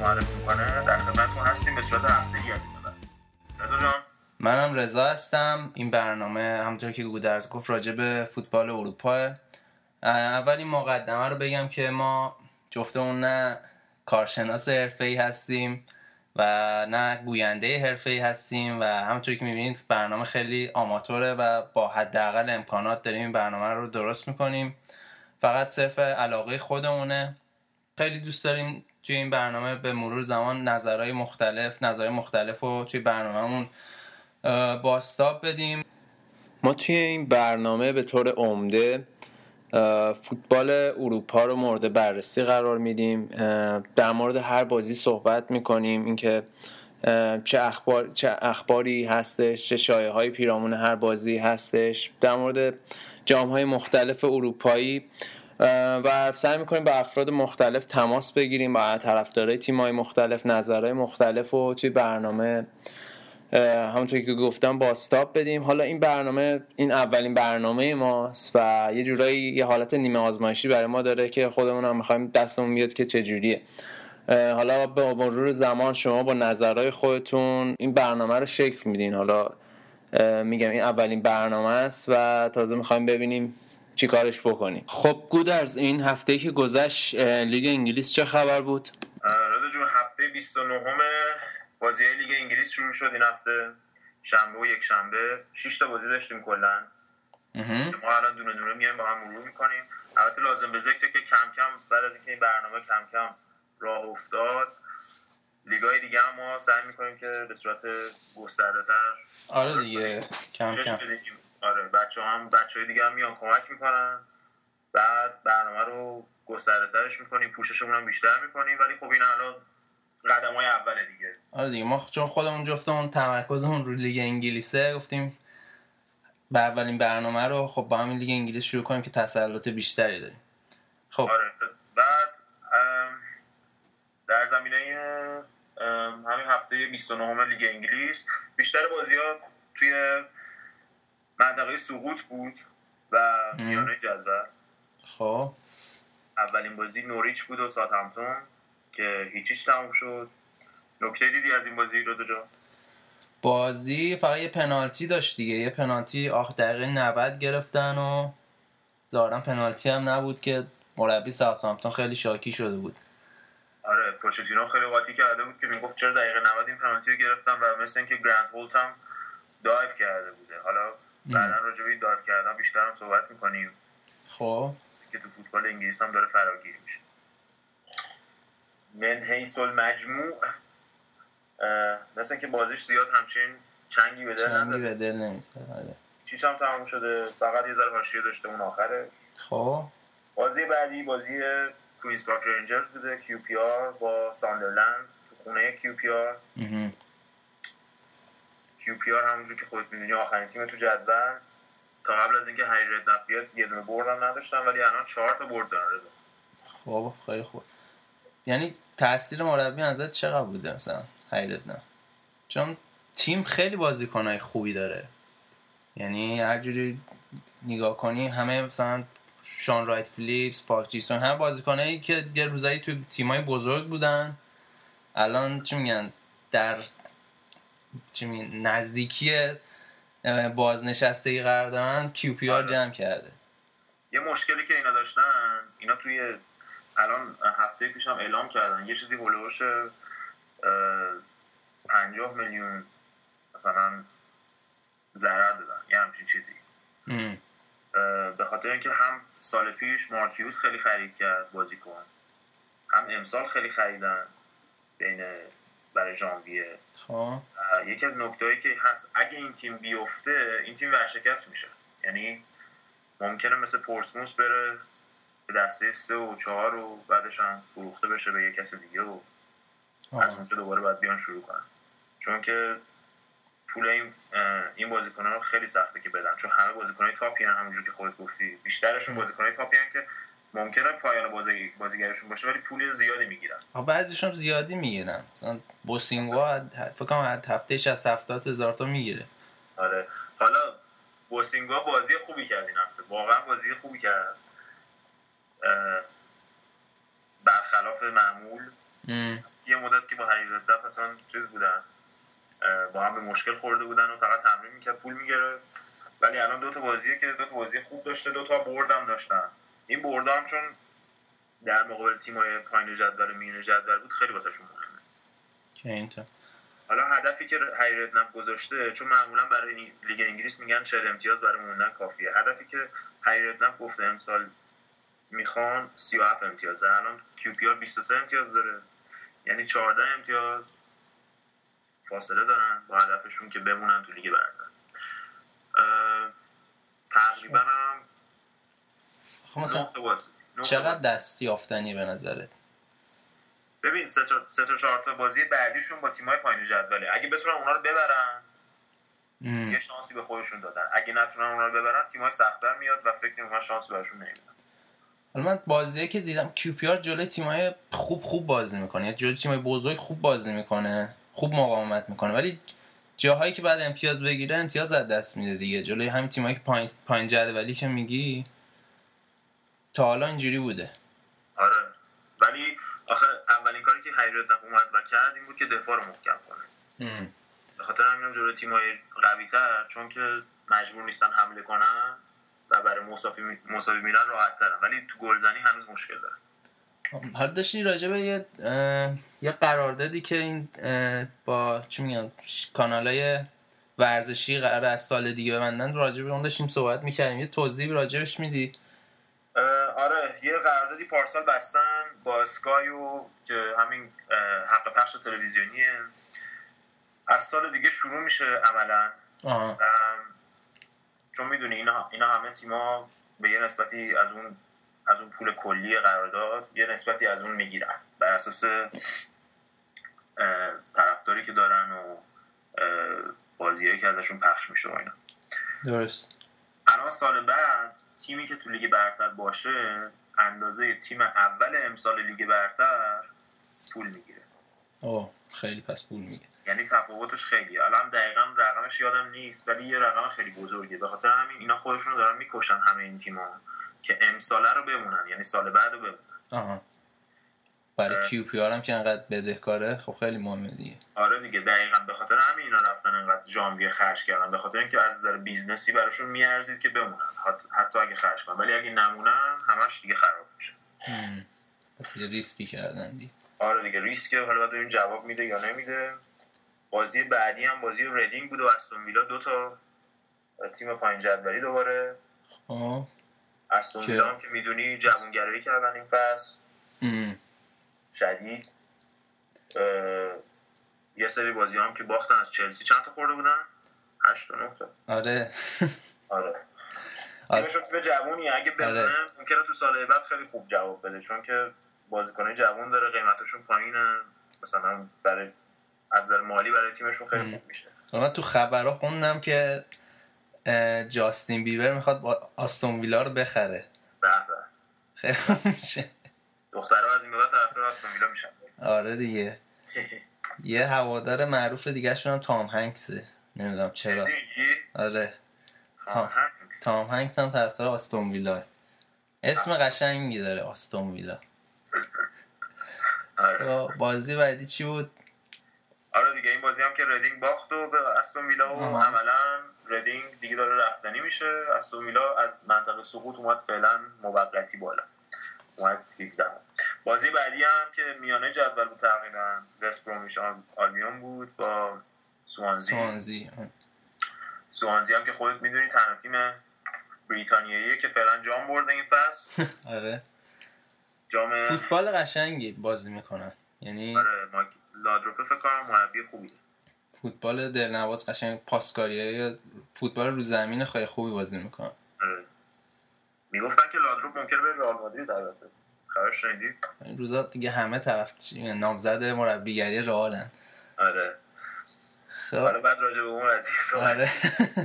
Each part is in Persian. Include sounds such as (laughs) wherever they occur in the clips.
معرفی می‌کنه در خدمتتون هستیم به صورت هفتگی از این رضا جان. منم رضا هستم. این برنامه همونطور که گودرز گفت راجع به فوتبال اروپا اول این مقدمه رو بگم که ما جفتمون نه کارشناس حرفه‌ای هستیم و نه گوینده حرفه‌ای هستیم و همونطور که می‌بینید برنامه خیلی آماتوره و با حداقل امکانات داریم این برنامه رو درست می‌کنیم. فقط صرف علاقه خودمونه. خیلی دوست داریم توی این برنامه به مرور زمان نظرهای مختلف نظرهای مختلف رو توی برنامهمون باستاب بدیم. ما توی این برنامه به طور عمده فوتبال اروپا رو مورد بررسی قرار میدیم. در مورد هر بازی صحبت می‌کنیم. اینکه چه اخبار چه اخباری هستش چه شایعه های پیرامون هر بازی هستش. در مورد جام های مختلف اروپایی و سعی می‌کنیم با افراد مختلف تماس بگیریم با طرفدارای تیم های مختلف نظرهای مختلف و توی برنامه همونطور که گفتم باستاب بدیم. حالا این برنامه این اولین برنامه ماست و یه جورایی یه حالت نیمه آزمایشی برای ما داره که خودمون هم می‌خوایم دستمون میاد که چجوریه. حالا با مرور زمان شما با نظرهای خودتون این برنامه رو شکل میدین. حالا میگم این اولین برنامه است و تازه می‌خوایم ببینیم چی کارش بکنیم؟ خب گودرز این هفته که گذشت لیگ انگلیس چه خبر بود؟ رضا جون هفته 29 بازی لیگ انگلیس شروع شد این هفته. شنبه و یک شنبه. 6 تا بازی داشتیم کلا. ما الان دونه دونه میایم با هم مرور می‌کنیم. البته لازم به ذکره که کم کم بعد از اینکه این برنامه کم کم راه افتاد لیگای دیگه هم ما سعی می‌کنیم که به صورت گسترده تر آره دیگه کم کم. آره بچه هم بچه های دیگه هم میان کمک می‌کنن. بعد برنامه رو گسترده ترش می‌کنیم پوششمون هم بیشتر می‌کنیم ولی خب این الان قدم های اوله دیگه. آره دیگه ما چون خودمون جفتمون تمرکزمون رو لیگ انگلیسه گفتیم به اولین برنامه رو خب با همین لیگ انگلیس شروع کنیم که تسلط بیشتری داریم. خب. آره بعد در زمینه همین هفته 29 لیگ انگلیس بیشتر بازی ها توی منطقه سقوط بود و میانه جدول. خب. اولین بازی نوریچ بود و ساتمتون که هیچیش تموم شد. نکته دیدی از این بازی رو جا بازی فقط یه پنالتی داشت دیگه. یه پنالتی آخر دقیقه 90 گرفتن و ظاهرا پنالتی هم نبود که مربی ساوثهامپتون خیلی شاکی شده بود. آره پوچتینو خیلی قاطی کرده بود که می‌گفت چرا دقیقه 90 این پنالتی رو گرفتم و مثل اینکه گرانت هولت هم دایو کرده بوده. حالا بعدا راجع به این دایو کردن بیشتر هم صحبت می‌کنیم. خب. که تو فوتبال انگلیس هم داره فراگیری میشه. من حیث المجموع مثل که بازیش زیاد همچین چنگی به دل چنگی به دل نمی‌زد آره. چیش هم تموم شده. فقط یه ذره حاشیه داشته اون آخره. خب. بازی بعدی بازی کوئینز پارک رنجرز بوده. کیو پی آر با ساندرلند تو خونه کیو پی آر. کیو پی آر همونجور که خودت می‌دونی آخرین تیم تو جدول. تا قبل از اینکه هری ردنپ بیاد یه دونه بردم نداشتن ولی الان چهار تا برد دارن رضا. خب خیلی خوب. یعنی تاثیر مربی نظر چقدر بوده مثلا حیرت نه چون تیم خیلی بازیکنهای خوبی داره. یعنی هر جوری نگاه کنی همه مثلا شان رایت فلیپس پارک جی سونگ هم بازیکنایی که یه روزایی تو تیمای بزرگ بودن الان چی میگن در چی نزدیکی بازنشستگی قرار دارن کیو پی آر جمع کرده. یه مشکلی که اینا داشتن اینا توی الان هفته پیش هم اعلام کردن. یه چیزی هلوش پنجاه میلیون مثلا ضرر دادن. یه همچین چیزی. به خاطر اینکه هم سال پیش مارکیوس خیلی خرید کرد بازیکن هم امسال خیلی خریدن بین برای ژانویه. خب. یکی از نکتهایی که هست اگه این تیم بیفته این تیم ورشکست میشه. یعنی ممکنه مثل پورسموس بره به دسته سه و چهار و بعدش هم فروخته بشه به یه کس دیگه و از اونجا دوباره باید بیان شروع کنن. چون که پول این این بازیکنان رو خیلی سخته که بدن. چون همه بازیکنای تاپی هم همونجور که خودت گفتی. بیشترشون بازیکنای تاپی هم که ممکنه پایان بازی بازیگرشون باشه ولی پول زیادی می‌گیرن. بعضیشون زیادی می‌گیرن. مثلا بوسینگوا فکر کنم هفته 60 70 هزار تا می‌گیره. آره. حالا بوسینگوا بازی خوبی کرد این هفته. واقعا بازی خوبی کرد. برخلاف معمول. یه مدت که با هری ردف مثلا چیز بودن با هم به مشکل خورده بودن و فقط تمرین می‌کرد پول می‌گرفت. ولی الان دو تا بازیه که دو تا بازی خوب داشته دو تا بردم داشتن. این بردم چون در مقابل تیمای پایین جدول میون جدول بود خیلی واسهشون مهمه. که اینطور حالا هدفی که هری ردنپ گذاشته چون معمولا برای لیگ انگلیس میگن 40 امتیاز برای موندن کافیه. هدفی که هری ردنپ گفته امسال می‌خوان 37 امتیاز الان کیو پی آر 23 امتیاز داره. یعنی 14 امتیاز فاصله دارن با هدفشون که بمونن تو لیگ برتر. تقریبا هم خب مثلا چقدر دست یافتنی به نظرت؟ ببین سه تا چهار تا بازی بعدیشون با تیمای پایین جدوله. اگه بتونن اونا رو ببرن یه شانسی به خودشون دادن. اگه نتونن اونا رو ببرن تیمای سختتر میاد و فکر کنم شانس بهشون نمیدن حالا من بازیه که دیدم کیو پی آر جلوی تیمای خوب خوب بازی می‌کنه. یا جلوی تیمای بزرگ خوب بازی می‌کنه. خوب مقاومت می‌کنه. ولی جاهایی که بعد امتیاز بگیره امتیاز از دست میده دیگه. جلوی همین تیمایی که پایین پایین جدولی که میگی تا حالا اینجوری بوده. آره. ولی آخه اولین کاری که هیرت اومد و کرد این بود که دفاع رو محکم کنه. به خاطر همینم جلوی تیمای قوی تر چون که مجبور نیستن حمله کنن و برای مساوی مساوی میرن راحت ترن ولی تو گلزنی هنوز مشکل داره. حالا داشتی راجع به یه یه قراردادی که این با چی میگن کانالای ورزشی قرار از سال دیگه ببندن راجع به اون داشتیم صحبت می‌کردیم. یه توضیح راجبش میدی؟ آره یه قراردادی پارسال بستن با اسکایو که همین حق پخش تلویزیونیه. از سال دیگه شروع میشه عملا. چون می‌دونی اینا, اینا همه تیما به یه نسبتی از اون از اون پول کلی قرارداد یه نسبتی از اون می‌گیرن. بر اساس طرفداری که دارن و بازیهایی که ازشون پخش میشه و اینا. درست. الان سال بعد تیمی که تو لیگ برتر باشه اندازه تیم اول امسال لیگ برتر پول می‌گیره. اوه خیلی پس پول می‌گیره. یعنی تفاوتش خیلی الان دقیقا رقمش یادم نیست ولی یه رقم خیلی بزرگه به خاطر همین اینا خودشون دارن می‌کشن همه این تیم‌ها که امساله رو بمونن یعنی سال بعد رو بمونن. آها. برای کیو پی آر هم که انقدر بدهکاره خب خیلی مهمه دیگه. آره دیگه دقیقا. به خاطر همین اینا رفتن انقدر ژانویه خرج کردن. به خاطر اینکه از نظر بیزنسی براشون میارزید که بمونن. حتی اگه خرج کنن. ولی اگه نمونن همش دیگه خراب میشه. پس یه ریسکی کردن دی آره دیگه ریسک حالا باید جواب میده یا نمیده. بازی بعدی هم بازی ریدینگ بود و استون ویلا دو تا تیم پایین جدولی دوباره. خب. استون ویلا هم که می‌دونی جوانگرایی کردن این فصل. شدید. یه سری بازی هم که باختن از چلسی. چند تا خورده بودن؟ هشت و نه تا. آره. آره. تیمشون تیم جوونی. اگه بمونه آره. ممکنه تو سال بعد خیلی خوب جواب بده چون که بازیکنه جوون داره قیمتشون پایینه. مثلا برای از نظر مالی برای تیمشون خیلی خوب میشه. من تو خبرها خوندم که جاستین بیبر می‌خواد با آستون ویلا رو بخره. به. خیلی خوب میشه. دخترها از این بعد طرفدار آستون ویلا میشن. آره دیگه. (laughs) یه هوادار معروف دیگه شون هم تام هنگسه نمی‌دونم چرا. آره. تام تام هنگس هم طرفدار آستون ویلا. اسم قشنگی داره آستون ویلا. (laughs) آره. بازی بعدی چی بود؟ آره دیگه این بازی هم که ردینگ باخت و به استون ویلا و عملا ردینگ دیگه داره رفتنی میشه. استون ویلا از منطقه سقوط اومد فعلا موقتی بالا. اومد 17 بازی بعدی هم که میانه جدول بود تقریبا وست برومیش آلبیون بود با سوانزی. سوانزی. سوانزی هم که خودت می‌دونی تنها تیم بریتانیاییه که فعلا جام برده این فصل. (laughs) آره. جام فوتبال قشنگی بازی می‌کنن. یعنی آره ما لادروپه فکر کنم مربی خوبی. فوتبال دلنواز قشنگ پاسکاری فوتبال رو زمین خیلی خوبی بازی می‌کنن. آره. می‌گفتن که لادروپ ممکنه به رئال مادرید البته. خبر شنیدی؟ این روزا دیگه همه طرف نامزد مربیگری رئالن. آره. خب. حالا بعد راجع به اون عزیز آره.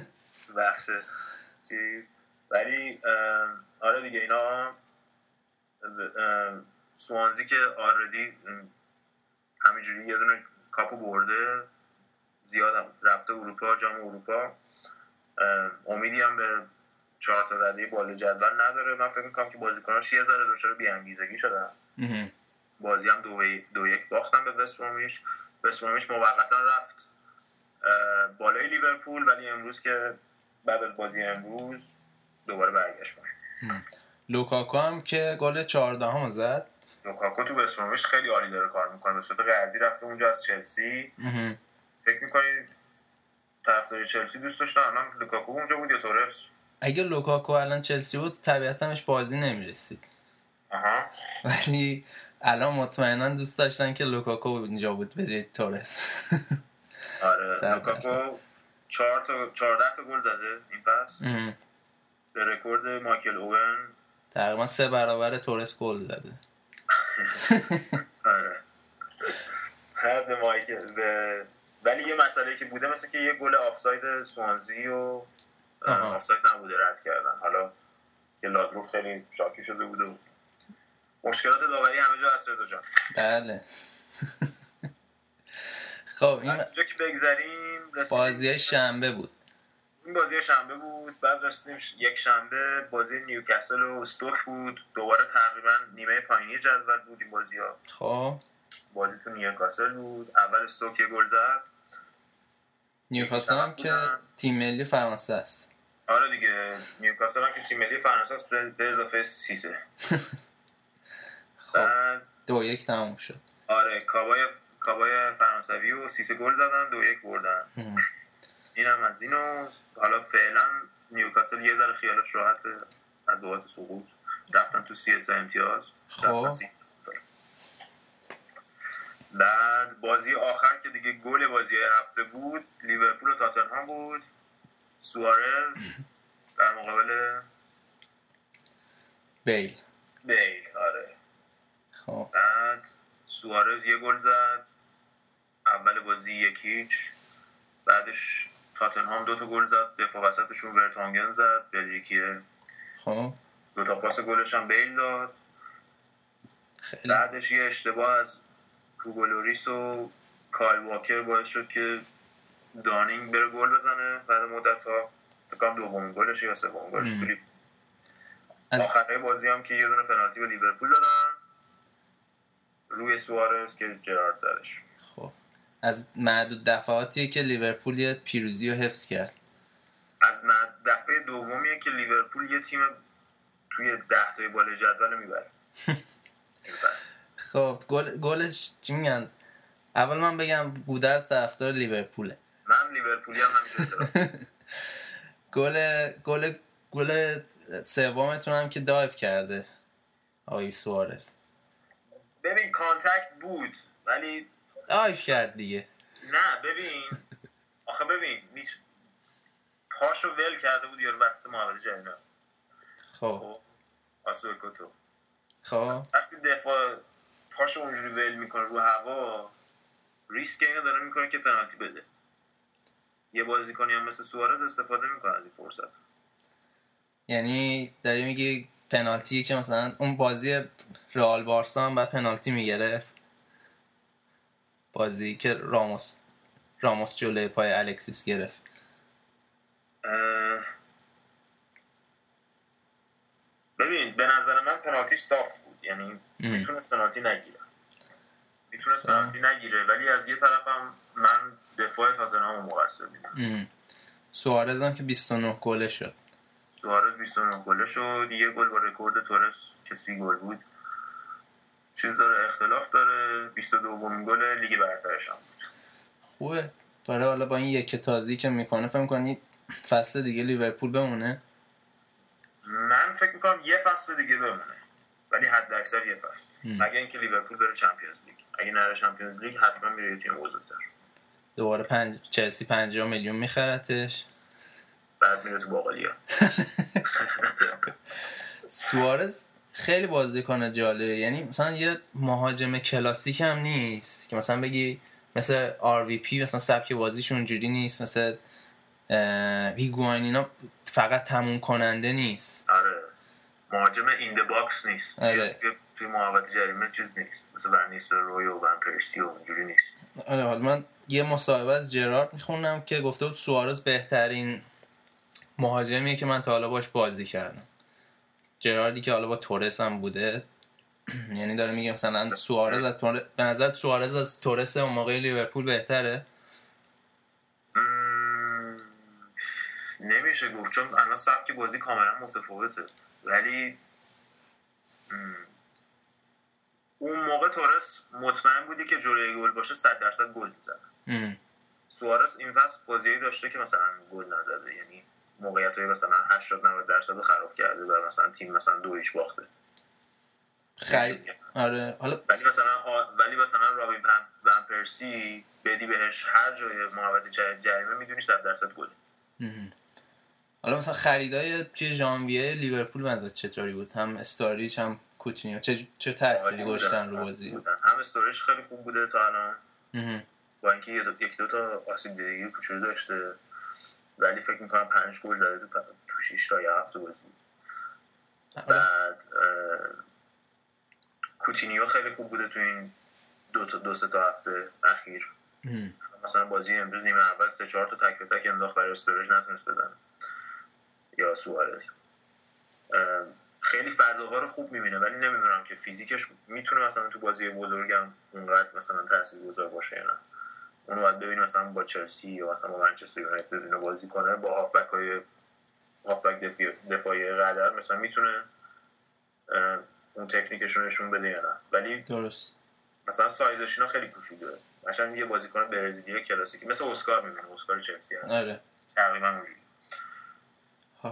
(laughs) بخش چیز. ولی آره دیگه اینا سوانزی که آردی همینجوری یه دونه کاپو برده زیاد رفته اروپا جام اروپا. امیدی هم به چهار تا رده بالا جدول نداره. من فکر می‌کنم که بازیکناش یه ذره دچار بی‌انگیزگی شدن. بازی هم دو, دو یک باختن به وستبرومیش وستبرومیش موقتا رفت بالای لیورپول ولی امروز که بعد از بازی امروز دوباره برگشت. لوکاکو هم که گل 14 هم زد. لوکاکو تو وستبرومویچ خیلی عالی داره کار می‌کنه. به صورت قرضی رفته اونجا از چلسی. فکر می‌کنی طرفدار چلسی دوست داشتن؟ الان لوکاکو اونجا بود یا تورس؟ اگه لوکاکو الان چلسی بود طبیعتا بهش بازی نمی‌رسید. آها. ولی الان مطمئنا دوست داشتن که لوکاکو اینجا بود جای تورس. آره لوکاکو چهار تا 14 تا گل زده این پس. به رکورد مایکل اوون. تقریبا سه برابر تورس گل زده. آره. حد مایکل ولی یه مسئله که بوده مثل که یه گل آفساید سوانزی و. آفساید نبوده رد کردن. حالا که لادروپ خیلی شاکی شده بود و مشکلات داوری همه جا هست رضا جان. بله. (laughs) خب این اینجا که بگذریم بازی شنبه بود. این بازی شنبه بود بعد رسیدیم یک شنبه بازی نیوکاسل و استوک بود. دوباره تقریبا نیمه پایینی جدول بود این بازی ها. خب. بازی تو نیوکاسل بود. اول استوک یه گل زد. نیوکاسل هم که تیم ملی فرانسه است. آره دیگه نیوکاسل هم که تیم ملی فرانسه است به اضافه سیسه. خب دو یک تموم شد. آره کابای کابای فرانسوی و سیسه گل زدن دو یک بردن. این هم از اینو. حالا فعلا نیوکاسل یه ذره خیالش راحت از بابت سقوط. رفتن تو سی اس امتیاز. خب. بعد بازی آخر که دیگه گل بازی هفته بود لیورپول و تاتنهام بود. سوارز در مقابل بیل. بیل آره. خب. بعد سوارز یه گل زد. اول بازی یک هیچ. بعدش تاتنهام دو تا گل زد. دفاع وسطشون ورتانگن زد. بلژیکیه. خب. دو تا پاس گلش هم بیل داد. خیلی. بعدش یه اشتباه از هوگولوریس و کایل واکر باعث شد که دانینگ بره گل بزنه بعد مدت ها فکر دومین گلش یا سومین گلش. آخره بازی هم که یه دونه پنالتی به لیورپول دادن. روی سوارز که جرارد زدش. خب. از معدود دفعاتیه که لیورپول یه پیروزی رو حفظ کرد. از دفعه دومیه که لیورپول یه تیم توی ده تای بالای جدول می‌بره. (laughs) خب گل گلش چی میگن؟ اول من بگم گودرز طرفدار لیورپوله. من لیورپولی هم. (laughs) گل گل گل سومتون هم که dive کرده آقای سوارز. ببین contact بود ولی dive کرد دیگه. نه ببین. آخه ببین هیچ پاشو ول کرده بود یارو وسط محوطه جریمه خب. خب آسو اکوتو خب. وقتی دفاع پاشو اونجوری ول می‌کنه رو هوا ریسک اینو داره می‌کنه که پنالتی بده. یه بازیکنی هم مثل سوارز استفاده می‌کنه از این فرصت. یعنی داری میگی پنالتی که مثلا اون بازی رئال بارسا هم بعد پنالتی می‌گرفت بازی که راموس راموس جلوی پای الکسیس گرفت. اه، ببین به نظر من پنالتیش سافت بود. یعنی. می‌تونست پنالتی نگیره. می‌تونست. پنالتی نگیره ولی از یه طرفم من دفاع تاتنهام مقصر میدم ام. سوارز هم که 29 گله شد. سوارز 29 گله شد. یه گل با رکورد تورس که 30 گل بود. چیز داره اختلاف داره. 22 دومین گل لیگ برترش هم بود. خوبه. برای حالا با این یکه تازی که می‌کنه فکر کنید فصل دیگه لیورپول بمونه؟ من فکر می‌کنم یه فصل دیگه بمونه. ولی حد اکثر یه فصل. مگه اینکه لیورپول بره Champions League. اگه نره Champions League حتما میره یه تیم بزرگتر. دوباره پنج... چلسی 50 میلیون میخرتش. بعد میره تو باقالیا (laughs) سوارز خیلی بازیکن جالبه. یعنی مثلا یه مهاجم کلاسیک هم نیست که مثلا بگی مثل RVP مثلا سبک بازیش اونجوری نیست مثل هیگواین اینا فقط تموم کننده نیست. آره. مهاجم in box نیست. آره. توی محوطه جریمه چیز نیست. مثل ون نیستلروی و ون پرسی و اونجوری نیست. آره حالا من یه مصاحبه از جرارد می‌خونم که گفته بود سوارز بهترین مهاجمیه که من تا حالا باش بازی کردم. جراردی که حالا با تورس هم بوده (clears throat) یعنی داره میگه مثلا سوارز از تورس به نظر سوارز از تورس اون موقع لیورپول بهتره؟ مم، نمیشه گفت. چون الان سبک بازی کاملا متفاوته. ولی مم، اون موقع تورس مطمئن بودی که جلوی گل باشه 100 درصد گل می‌زنه. ام. سوارز این فصل بازی داشته که مثلا گل نزده یعنی موقعیت های مثلا 80 90 درصد رو خراب کرده و مثلا تیم مثلا دو هیچ باخته. خرید آره. حالا ولی مثلا آ- ولی مثلا رابین ون پرسی بدی بهش هر جای محوطه جر- جریمه می‌دونی 100 درصد گل. حالا مثلا خریدای توی ژانویه لیورپول بنظر چطوری بود؟ هم استوریج هم کوتینیو چه چه تأثیری گذاشتن رو بازی. هم استوریج خیلی خوب بوده تا الان. با اینکه یک دو تا آسیب دیدگی کوچولو داشته. ولی فکر می‌کنم پنج گل داره تو تو 6 تا یا 7 بازی. آره. بعد کوتینیو خیلی خوب بوده تو این دو تا دو سه تا هفته اخیر. مثلا بازی امروز نیمه اول سه چهار تا تک به تک انداخت برای استوریج نتونست بزنه. یا سوارز. خیلی فضاها رو خوب می‌بینه ولی نمی‌دونم که فیزیکش می‌تونه مثلا تو بازی بزرگم اونقدر مثلا تاثیرگذار باشه یا نه. اونو باید ببینیم مثلا با چلسی یا مثلا با منچستر یونایتد اینو بازی کنه. با هافبک های هافبک دفاعی- قدر مثلا می‌تونه اون تکنیکش رو نشون بده یا نه. ولی درست. مثلا سایزش اینا خیلی کوچولوه مثلا یه بازیکن برزیلی کلاسیکی مثل اسکار میمونه اسکار چلسی آره. تقریبا اونجوری.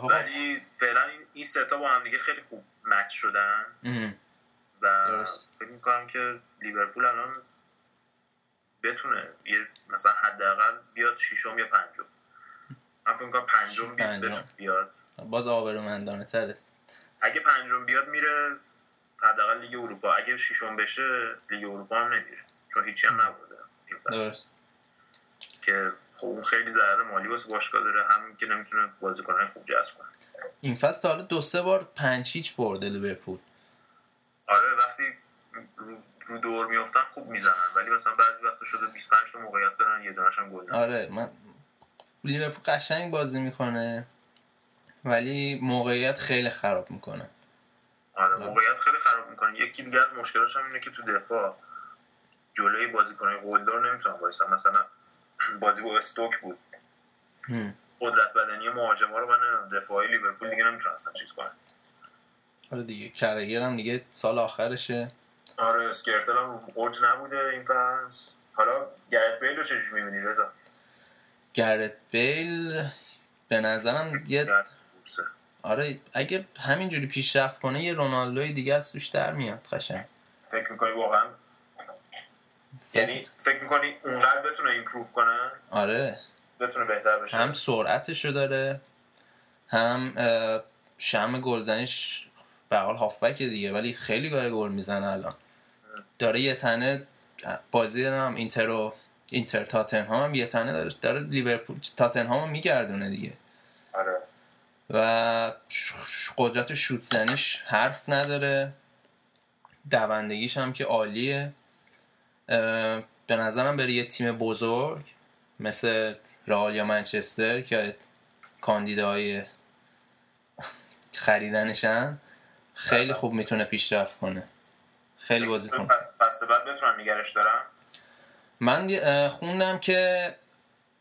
ولی فعلا این این سه تا با هم دیگه خیلی خوب مچ شدن. و درست. فکر می‌کنم که لیورپول الان بتونه یه مثلا حداقل بیاد ششم یا پنجم من فکر می‌کنم پنجم بی- پنجم. بتونه بیاد باز آبرومندانه تره اگه پنجم بیاد میره حداقل لیگ اروپا اگه ششم بشه لیگ اروپا هم نمیره چون هیچی هم نبوده. درست که خب اون خیلی ضرر مالی واسه باشگاه داره. همین که نمی‌تونه بازیکنان خوب جذب کنه. این فصل تا حالا دو سه بار پنج هیچ برده لیورپول. آره وقتی رو, رو دور میفتن خوب می‌زنن. ولی مثلا بعضی وقتا شده 25 تا موقعیت دارن یه دونش هم گل. آره من لیورپول قشنگ بازی می‌کنه ولی موقعیت خیلی خراب می‌کنه. آره موقعیت خیلی خراب می‌کنه. یکی دیگه از مشکلاش هم اینه که تو دفاع جلوی بازیکنای قلدر نمی‌تونن وایسن. مثلا بازی با استوک بود. قدرت بدنی مهاجما رو من. دفاعی لیورپول دیگه نمی‌تونستن چیز کنن آره دیگه کرگر هم دیگه سال آخرشه آره اسکرتل هم اوج نبوده این فصل حالا گرت بیل رو چجوری می‌بینی رضا گرت بیل به نظرم یه. آره اگه همینجوری پیشرفت کنه یه رونالدوی دیگه از توش در میاد قشنگ فکر می‌کنی واقعا یعنی فکر می‌کنی اونقدر بتونه ایمپروف کنه؟ آره. بتونه بهتر بشه. هم سرعتشو داره هم شم گلزنیش به حال هافبک دیگه ولی خیلی گاره گل می‌زنه الان. داره یه تنه بازی هم اینتر و اینتر تاتنهام هم یه تنه داره داره لیورپول تاتنهام رو میگردونه دیگه. آره. و قدرت شوت زنیش حرف نداره. دوندگیش هم که عالیه. به نظرم بره یه تیم بزرگ مثل رئال یا منچستر که کاندیدای خریدنشن خیلی خوب می‌تونه پیشرفت کنه. خیلی بازی کنه پس بعد بتونن نگرش دارم؟ من خوندم که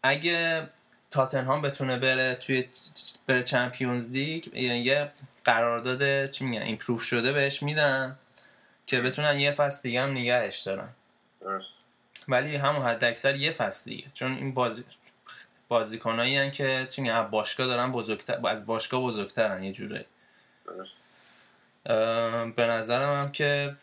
اگه تاتنهام بتونه بره توی بره چمپیونز لیگ یه قرارداد چی میگن ایمپروف شده بهش میدن که بتونن یه فصل دیگه هم نگهش دارن. درست. ولی همون حد اکثر یه فصل دیگه. چون این بازی بازیکنایی هن که میگن از باشگاه دارن بزرگتر از باشگاه بزرگترن یه جوره. درست. به نظرم هم که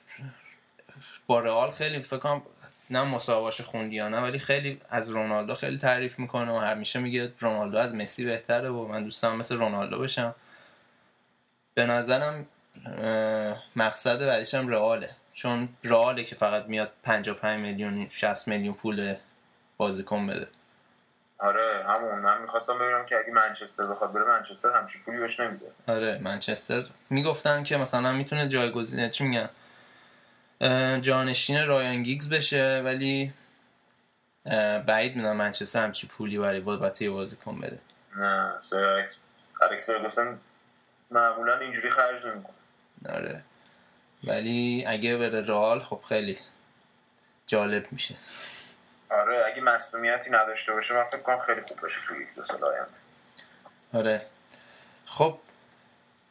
با رئال خیلی فکر کنم نه مسابقاش خوندی یا نه ولی خیلی از رونالدو خیلی تعریف می‌کنه و همیشه میگه رونالدو از مسی بهتره و من دوست دارم مثل رونالدو بشم. به نظرم مقصد بعدیش هم رئاله. چون رئاله که فقط میاد 55 میلیون 60 میلیون پول بازیکن بده. آره همون. من می‌خواستم ببینم که اگه منچستر بخواد بره منچستر همچین پولی بهش نمیده. آره منچستر. می‌گفتن که مثلا می‌تونه جایگزین چی میگن؟ جانشین رایان گیگز بشه ولی بعید می‌دونم منچستر همچی پولی برای بابت یه بازیکن بده. نه سر اکس الکس فرگوسن معمولا اینجوری خرج نمی‌کنه. آره. ولی اگه بره رئال خب خیلی جالب میشه. آره اگه مصونیتی نداشته باشه من فکر کنم خیلی خوب بشه توی دو سال آینده. آره. خب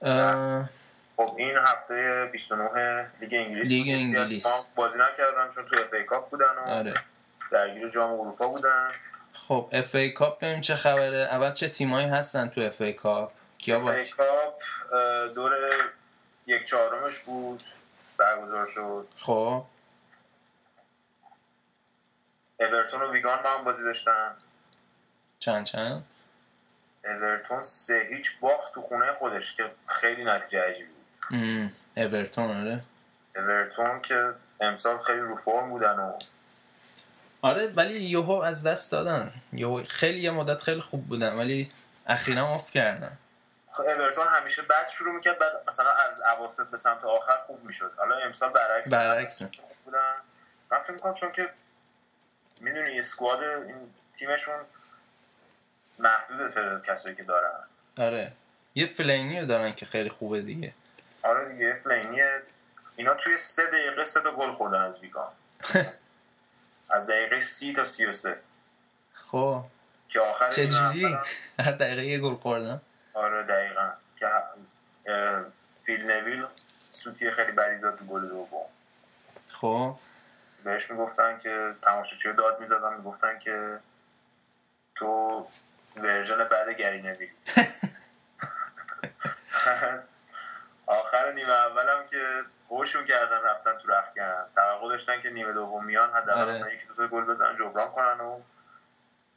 اه، خب این هفته 29 لیگ انگلیس لیگ انگلیس. بازی نکردن چون تو FA Cup بودن و آره. درگیر جام اروپا بودن. خب FA Cup ببین چه خبره. اول چه تیمایی هستن تو FA Cup؟ کیا FA Cup دور یک چهارمش بود. برگزار شد. خب. اورتون و ویگان با هم بازی داشتن. چند چند؟ اورتون سه. هیچ باخت تو خونه خودش که خیلی نتیجه عجیبی بود. اورتون آره. اورتون که امسال خیلی رو فرم بودن و آره ولی یوهو از دست دادن. یوهو خیلی یه مدت خیلی خوب بودن ولی اخیرا آف کردن. اورتون همیشه بد شروع می‌کرد بعد مثلا از اواسط به سمت آخر خوب می‌شد. حالا امسال برعکس. برعکسه. خوب بودن. من فکر می‌کنم چون که می‌دونی اسکواد این تیمشون محدوده تعداد کسایی که دارن. آره. یه فلینی رو دارن که خیلی خوبه دیگه. آره دیگه فلینیه اینا توی سه دقیقه سه تا گل خوردن از ویگان (laughs) از دقیقه سی تا سی و سه. خب. که آخر چجوری؟ هر دقیقه یه گل خوردن. آره دقیقا. که فیل نویل سوتی خیلی بدی داد تو گل دوم. خب. بهش می‌گفتن که تماشاچی داد می‌زدن می‌گفتن که تو ورژن بعد گری نویل. (laughs) آخر نیمه اولم که هوشون کردن رفتن تو رختکن توقع داشتن که نیمه دوم میان حداقل آره. مثلا یکی دو تا گل بزنن جبران کنن و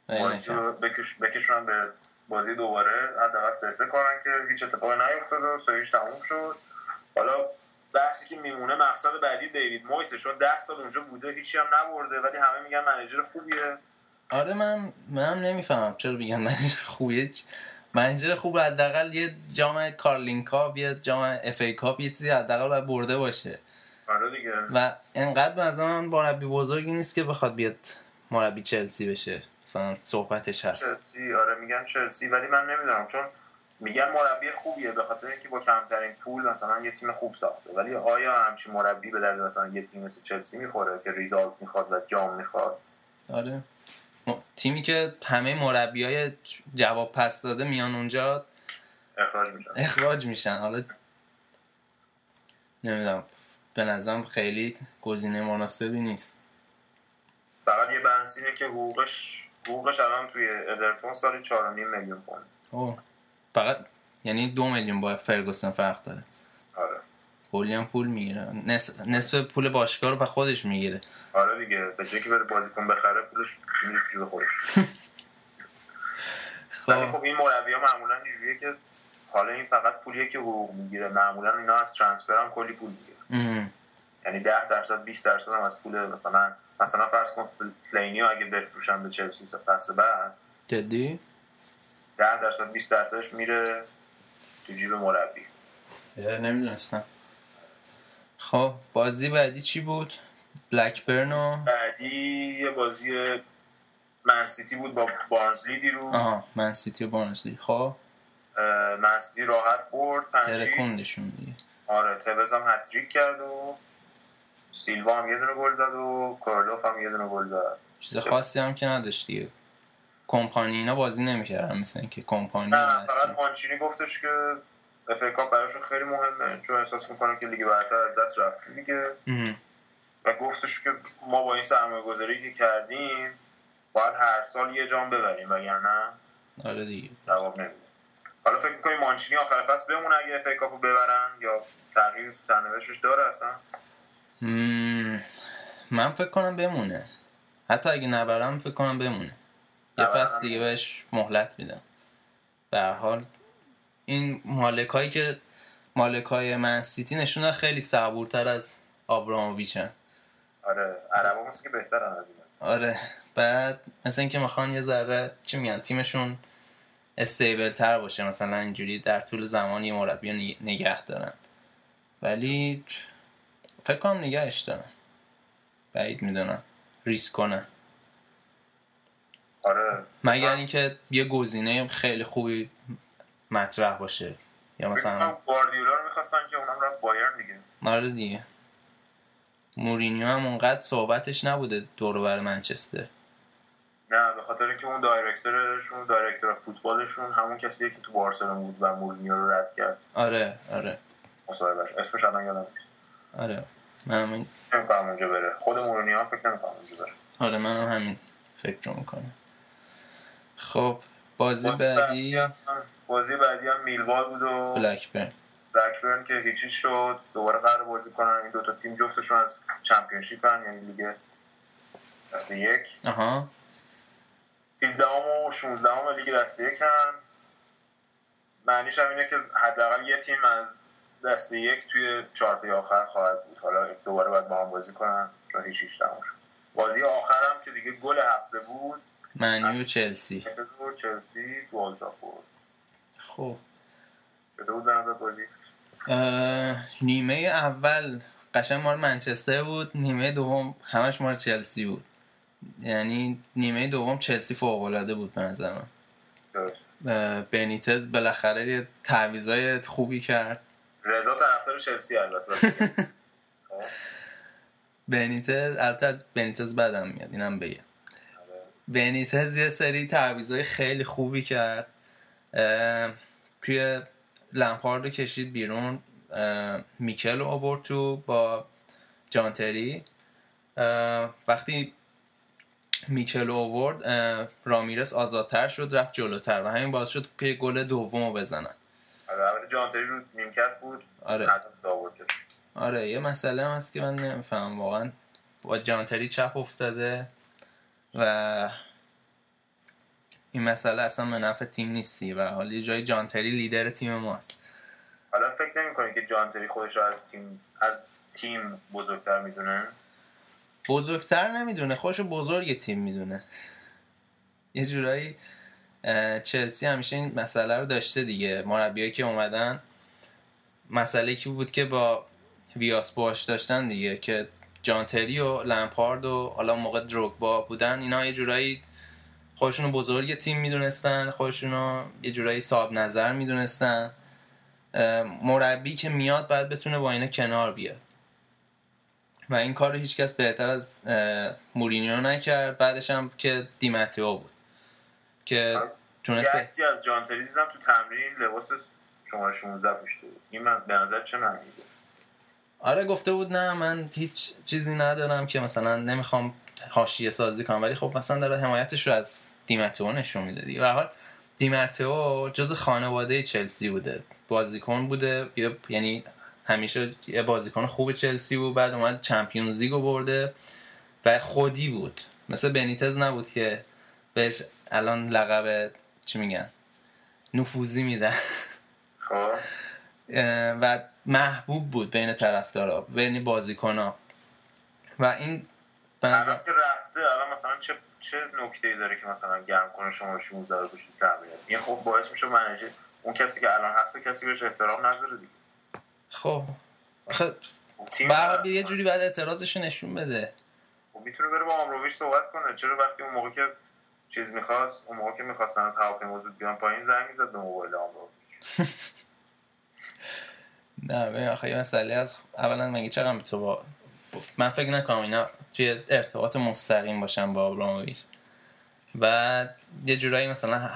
بازی. رو بکش بکشونن به بازی دوباره حداقل سه سه کنن که هیچ اتفاقی نیفتاد و هیچ تموم شد. حالا بحثی که میمونه مقصد بعدی دیوید مویسه چون ده سال اونجا بوده هیچی هم نبرده ولی همه میگن منیجر خوبیه. آره من منم نمی‌فهمم چرا میگن منیجر خوبیه. منیجر خوب حداقل یه جام کارلین کاپ یه جام اف ای کاپ یه چیزی حداقل باید برده باشه. آره دیگه. و انقدر به نظر من مربی بزرگی نیست که بخواد بیاد مربی چلسی بشه. مثلا صحبتش هست. چلسی آره میگن چلسی ولی من نمی‌دونم چون میگن مربی خوبیه به خاطر اینکه با کمترین پول مثلا یه تیم خوب ساخته. ولی آیا همچین مربی به درد مثلا یه تیم مثل چلسی می‌خوره که ریزالت می‌خواد و جام می‌خواد؟ آره. م- تیمی که همه مربی های جواب پس داده میان اونجا اخراج میشن. اخراج میشن. حالا نمی‌دونم به نظرم خیلی گزینه مناسبی نیست. فقط یه بحث اینه که حقوقش حقوقش الان توی ادرتون سالی 4.5 میلیون پوند. فقط یعنی دو میلیون با فرگوسن فرق داره. آره. کلی هم پول می‌گیره. نصف, نصف پول باشگاه رو به خودش می‌گیره. آره دیگه. به جایی که بره بازیکن بخره پولش میره جیب خودش. (laughs) ولی خب خب این مربی ها معمولا اینجوریه که حالا این فقط پولیه که حقوق می‌گیره. معمولا اینا از ترانسفر هم کلی پول می‌گیره. یعنی 10 درصد 20 درصد هم از پول مثلا مثلا فرض کن فلینی رو اگه بفروشن به چلسی فصل بعد جدی؟ 10 درصد 20 درصدش میره تو جیب مربی. نمی‌دونستم. خب بازی بعدی چی بود؟ بلکبرن و بعدی یه بازی منسیتی بود با بارنزلی دیروز. آها من سیتی و بارنسلی خب. من سیتی راحت برد ترکوندشون دیگه آره توز هم هتریک کرد و سیلوا هم یه دونه گل زد و کولاروف هم یه دونه گل زد. چیز خاصی هم که نداشت دیگه. کمپانی اینا بازی نمی‌کردن مثل اینکه کمپانی نه فقط. مانچینی گفتش که FA Cup براشون خیلی مهمه چون احساس می‌کنم که لیگ برتر از دست رفت دیگه. و گفتش که ما با این سرمایه گذاری که کردیم باید هر سال یه جام ببریم وگرنه آره دیگه. جواب نمیده. حالا فکر می‌کنی مانچینی آخر فصل بمونه اگه اف کاپو ببرن؟ یا تغییر سرنوشتش داره اصلا؟ من فکر کنم بمونه. حتی اگه نبرم فکر کنم بمونه. یه. فصل دیگه بهش مهلت میدم. به هر حال این مالکایی که مالکای من سیتی نشونه خیلی صبورتر از آبراموویچن. آره عربا که بهترن از این آره. بعد مثل اینکه می‌خوان یه ذره چی میگن؟ تیمشون استیبل تر باشه. مثلا اینجوری در طول زمان یه مربی نگه دارن. ولی فکر کنم نگهش دارن بعید می‌دونم. ریسک کنن آره. مگر اینکه یه گزینه خیلی خوبی مطرح باشه. یا مثلا گواردیولا رو می‌خواستن که اونم رفت بایرن دیگه. آره دیگه. مورینیو هم اونقدر صحبتش نبوده دور بر منچستر. نه به خاطر اینکه اون director شون director فوتبالشون همون کسیه که تو بارسلون بود و مورینیو رو رد کرد. آره آره. مصاحبه‌ش اسمش الان یادم آره منم این... نمی‌کنم اونجا بره. خود مورینیو هم فکر نمی‌کنم اونجا بره. آره منم همین فکر رو می‌کنم. خب بازی بازی بعدی؟ هم بازی بعدی هم میلوال بود و بلکبرن. بلکبرن که هیچی شد. دوباره قرار بازی کنن. این دوتا تیم جفتشون از چمپیونشیپ هن یعنی لیگ دسته یک. آها. 17 و 16 لیگ دسته یک هم معنیش هم اینه که حداقل یه تیم از دسته یک توی چهارده آخر خواهد بود. حالا دوباره باید با هم بازی کنن چون هیچ هیچ تموم شد بازی آخر هم که دیگه گل هفته بود. منیو چلسی. چلسی. تو آلترافورد. خب. شده بود بازی؟ نیمه اول قشنگ مال منچستر بود نیمه دوم همش مال چلسی بود. یعنی نیمه دوم چلسی فوق العاده بود به نظر من. بنیتز بالاخره یه تعویضای خوبی کرد. رضا طرفدار چلسی البته. (laughs) بنیتز البته بنیتز بدم میاد اینم بگم آره. بنیتز یه سری تعویضای خیلی خوبی کرد توی لمپارد رو کشید بیرون میکل رو آورد تو با جانتری وقتی میکل آورد رامیرس آزادتر شد رفت جلوتر و همین باعث شد که گل دوم رو بزنن آره جانتری رو نیمکت بود آره. از آره یه مسئله هم هست که من نمی‌فهمم واقعا با جانتری چپ افتاده و این مسئله اصلا به نفع تیم نیستی و حالا یه جای جانتری لیدر تیم ماست. حالا فکر نمی که جانتری خودش رو از تیم از تیم بزرگتر می‌دونه؟ بزرگتر نمی‌دونه خودشو بزرگ تیم می‌دونه. یه جورایی چلسی همیشه این مسئله رو داشته دیگه. مربیایی که اومدن مسئله کی بود که با ویاس باش داشتن دیگه که جانتری و لمپارد و حالا موقع دروگبا بودن اینا یه جورایی خودشونو بزرگ تیم می‌دونستن خودشونو یه جورایی صاحب نظر می‌دونستن. مربی که میاد باید بتونه با اینا کنار بیاد. و این کار رو هیچکس بهتر از مورینیو نکرد. بعدش هم که دیمتیو بود. که تونست یه به- عکسی از جانتری دیدم تو تمرین لباس شماره 16 پوشیده بود این من به نظر چه معنی آره گفته بود نه من هیچ چیزی ندارم که مثلا نمی‌خوام حاشیه سازی کنم. ولی خب مثلا داره حمایتش رو از دیمتئو نشون میده دیگه. به هر حال دیمتئو جز خانواده چلسی بوده. بازیکن بوده. یعنی همیشه یه بازیکن خوب چلسی بود. بعد اومد چمپیونز لیگو برده و خودی بود. مثل بنیتز نبود که بهش الان لقب چی میگن؟ نفوذی میدن خب. و محبوب بود بین طرفدارا بین بازیکنها. و این الان که رفته الان مثلا چه چه نکته ای داره که مثلا گرم کنه شما 16 رو پوشید تمرین این خب باعث میشه منیجر اون کسی که الان هست کسی بهش احترام نذاره دیگه. خب. خب بعد یه جوری بعد اعتراضش نشون بده. خب می‌تونه بره با آمروویچ صحبت کنه. چرا وقتی اون موقع که چیز می‌خواست اون موقع که می‌خواستن از هواپیما زود بیان پایین زنگ می‌زد به موبایل آمروویچ (laughs) نه ببین آخه یه مسئله از اولا مگه چقدر تو با من فکر نکنم اینا توی ارتباط مستقیم باشن با ابراموویچ. بعد یه جورایی مثلا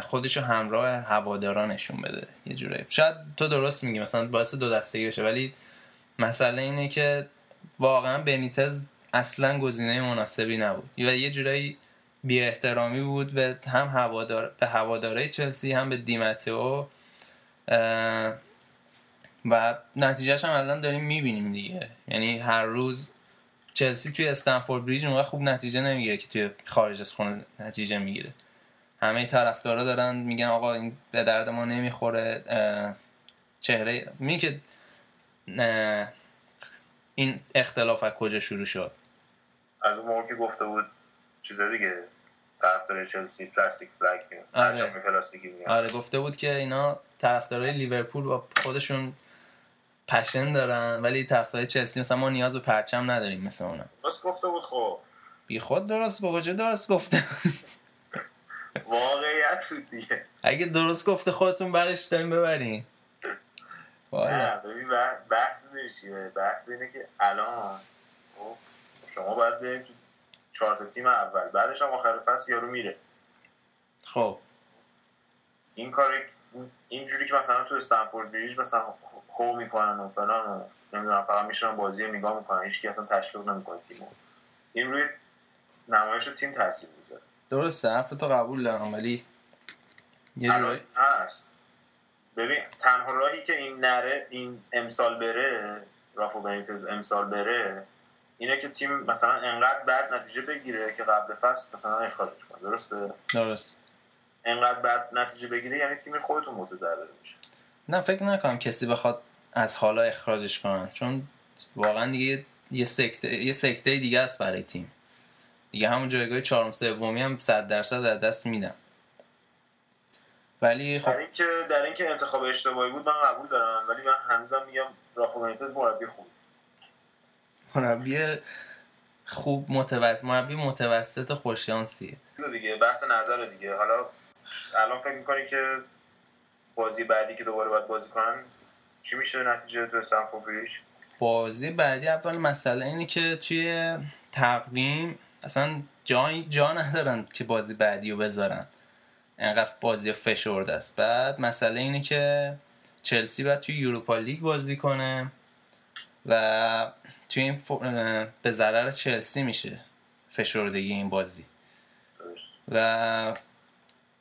خودشو همراه هوادارا نشون بده. یه جورایی. شاید تو درست میگی مثلا باعث دو دستگی بشه ولی مسئله اینه که واقعا بنیتز اصلا گزینه مناسبی نبود. و یه جورایی بی احترامی بود به هم هوادار به هواداره چلسی هم به دیمتئو اه، و نتیجهش هم الان داریم می‌بینیم دیگه. یعنی هر روز چلسی توی استنفورد بریج اونقدر خوب نتیجه نمی‌گیره که توی خارج از خونه نتیجه می‌گیره. همه طرفدارا دارن میگن آقا این به درد ما نمی‌خوره چهره می که این اختلاف از کجا شروع شد؟ از اون موقع که گفته بود چیزا دیگه. طرفدار چلسی پلاستیک فلگ آره. پلاستیکی میاد. آره گفته بود که اینا طرفدارای لیورپول با خودشون پشن دارن ولی طرفدارای چلسی مثلا ما نیاز به پرچم نداریم مثل اونا. بس گفته بود خب. بی خود درست با کجا درست گفته (laughs) واقعیت بود دیگه. اگه درست گفته خودتون برش داریم ببرین. نه ببین بحث چیه؟ بحث اینه که الان خب، شما باید بریم تو چهار تا تیم اول. بعدش هم آخر فصل یارو میره. خب. این کار اینجوری که مثلا تو استنفورد بریج مثلا هو می‌کنن و فلان و نمی‌دونم فقط میشن بازی نگاه می‌کنن. هیچ اصلا تشویق نمی‌کنه تیمو این روی نمایش تیم تاثیر می‌ذاره. درسته حرف تو قبول دارم ولی یه هست. ببین تنها راهی که این نره این امسال بره رافو بنیتز امسال بره اینه که تیم مثلا انقدر بد نتیجه بگیره که قبل فصل مثلا اخراجش کنه. درسته؟ درست. انقدر بد نتیجه بگیره یعنی تیم خودتون متضرر میشه. نه فکر نکنم کسی بخواد از حالا اخراجش کنن چون واقعا دیگه یه سکته یه سکته دیگه است برای تیم. دیگه همون جایگاه چهارم سومی هم 100 درصد از دست میدم. ولی خب در اینکه در اینکه انتخاب اشتباهی بود من قبول دارم. ولی من هنوزم میگم بنیتز مربی خوب مربی خوب متوسط مربی متوسط خوشیانسیه دیگه بحث نظر دیگه. حالا الان فکر می‌کنی که بازی بعدی که دوباره باید بازی کنن چی میشه نتیجه تو استنفورد بازی بعدی اول مسئله اینه که توی تقویم اصلا جای جا ندارن که بازی بعدی رو بذارن. انقدر بازی فشرده است. بعد مسئله اینه که چلسی باید توی یوروپا لیگ بازی کنه و توی این به ضرر چلسی میشه فشردگی این بازی. و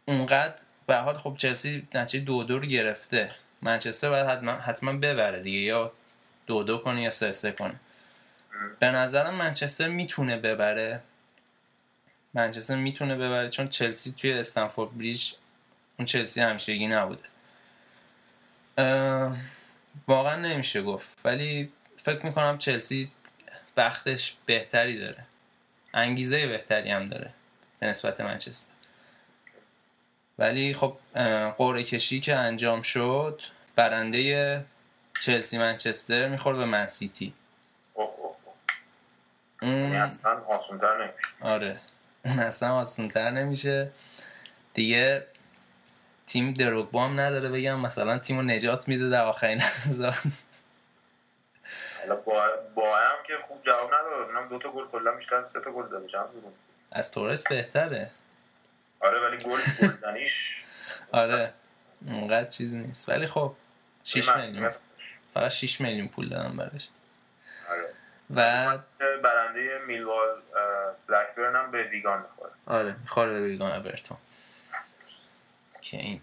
اونقدر به حال خب چلسی نتیجه دو دو رو گرفته. منچستر باید حتما, حتما ببره دیگه یا دو دو کنه یا سه سه کنه. به نظرم منچستر می‌تونه ببره. منچستر می‌تونه ببره چون چلسی توی استنفورد بریج اون چلسی همیشگی نبوده. واقعا نمیشه گفت. ولی فکر می‌کنم چلسی بختش بهتری داره. انگیزه بهتری هم داره به نسبت منچستر. ولی خب قرعه کشی که انجام شد برنده چلسی منچستر می‌خوره به منسیتی اون اصلا آسونتر نمیشه. آره. اون اصلا آسونتر نمیشه. دیگه تیم دروگبا هم نداره بگم. مثلا تیم رو نجات میده در آخرین لحظات. با, با هم که خوب جواب نداد. من دو تا گل کلا بیشتر سه تا گل داده. چند از تورس بهتره. آره ولی گل گلدنیش آره. اونقدر چیزی نیست. ولی خب 6 میلیون. فقط 6 میلیون پول دادم براش. آره. و برنده میلوال بلکبرن هم به ویگان می‌خوره. آره می‌خوره به ویگان ابرتون که این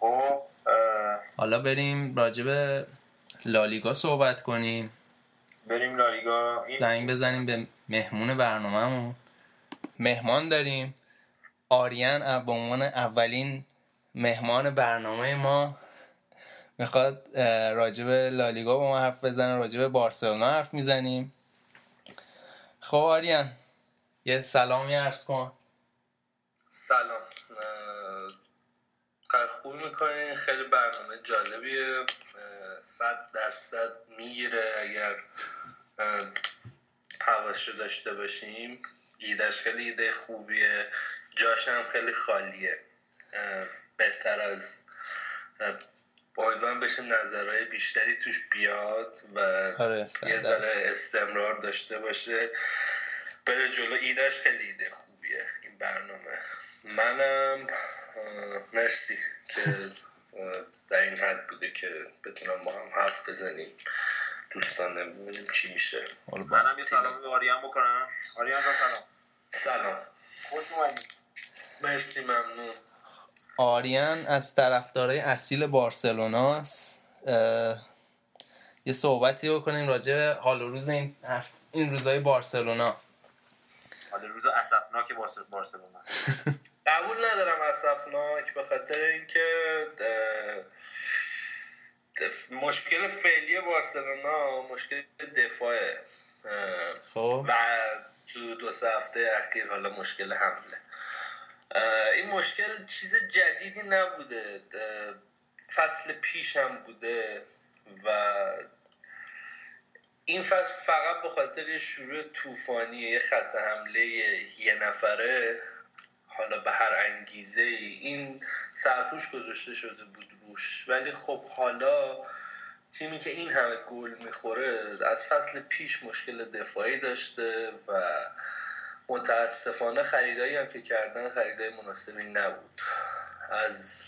خب حالا بریم راجب لالیگا صحبت کنیم. بریم لالیگا. زنگ بزنیم به مهمون برنامهمون. مهمان داریم. آریان به عنوان اولین مهمان برنامه ما. می‌خواد راجب لالیگا با ما حرف بزنه راجب بارسلونا حرف می‌زنیم. خب آریان یه سلامی عرض کن. سلام. خوب می‌کنین خیلی برنامه جالبیه صد درصد می‌گیره اگر حواسشو داشته باشیم. ایدهش خیلی ایده خوبیه جاش هم خیلی خالیه بهتر از امیدوارم بشه نظرهای بیشتری توش بیاد و آره، یه ذره استمرار داشته باشه. بره جلو ایدهش خیلی ایده خوبیه این برنامه. منم مرسی که در این حد بوده که بتونم با هم حرف بزنیم. دوستانه ببینیم چی میشه. منم یه سلام به آریان بکنم. آریان سلام. سلام. خوش اومدید مرسی ممنون. آریان از طرفدارای اصیل بارسلوناست یه صحبتی بکنیم راجع به حال و روز این, این روزای بارسلونا. حال روز اسفناک بارسلونا. (laughs) قبول ندارم اسفناک به خاطر اینکه مشکل فعلی بارسلونا مشکل دفاعه. خب. و تو دو سه هفته اخیر حالا مشکل حمله. این مشکل چیز جدیدی نبوده. فصل پیش هم بوده و این فصل فقط به خاطر شروع طوفانی یه خط حمله یه نفره حالا به هر انگیزه ای. این سرپوش گذاشته شده بود روش. ولی خب حالا تیمی که این همه گل می‌خوره از فصل پیش مشکل دفاعی داشته و متاسفانه خریدایی هم که کردن خریدای مناسبی نبود. از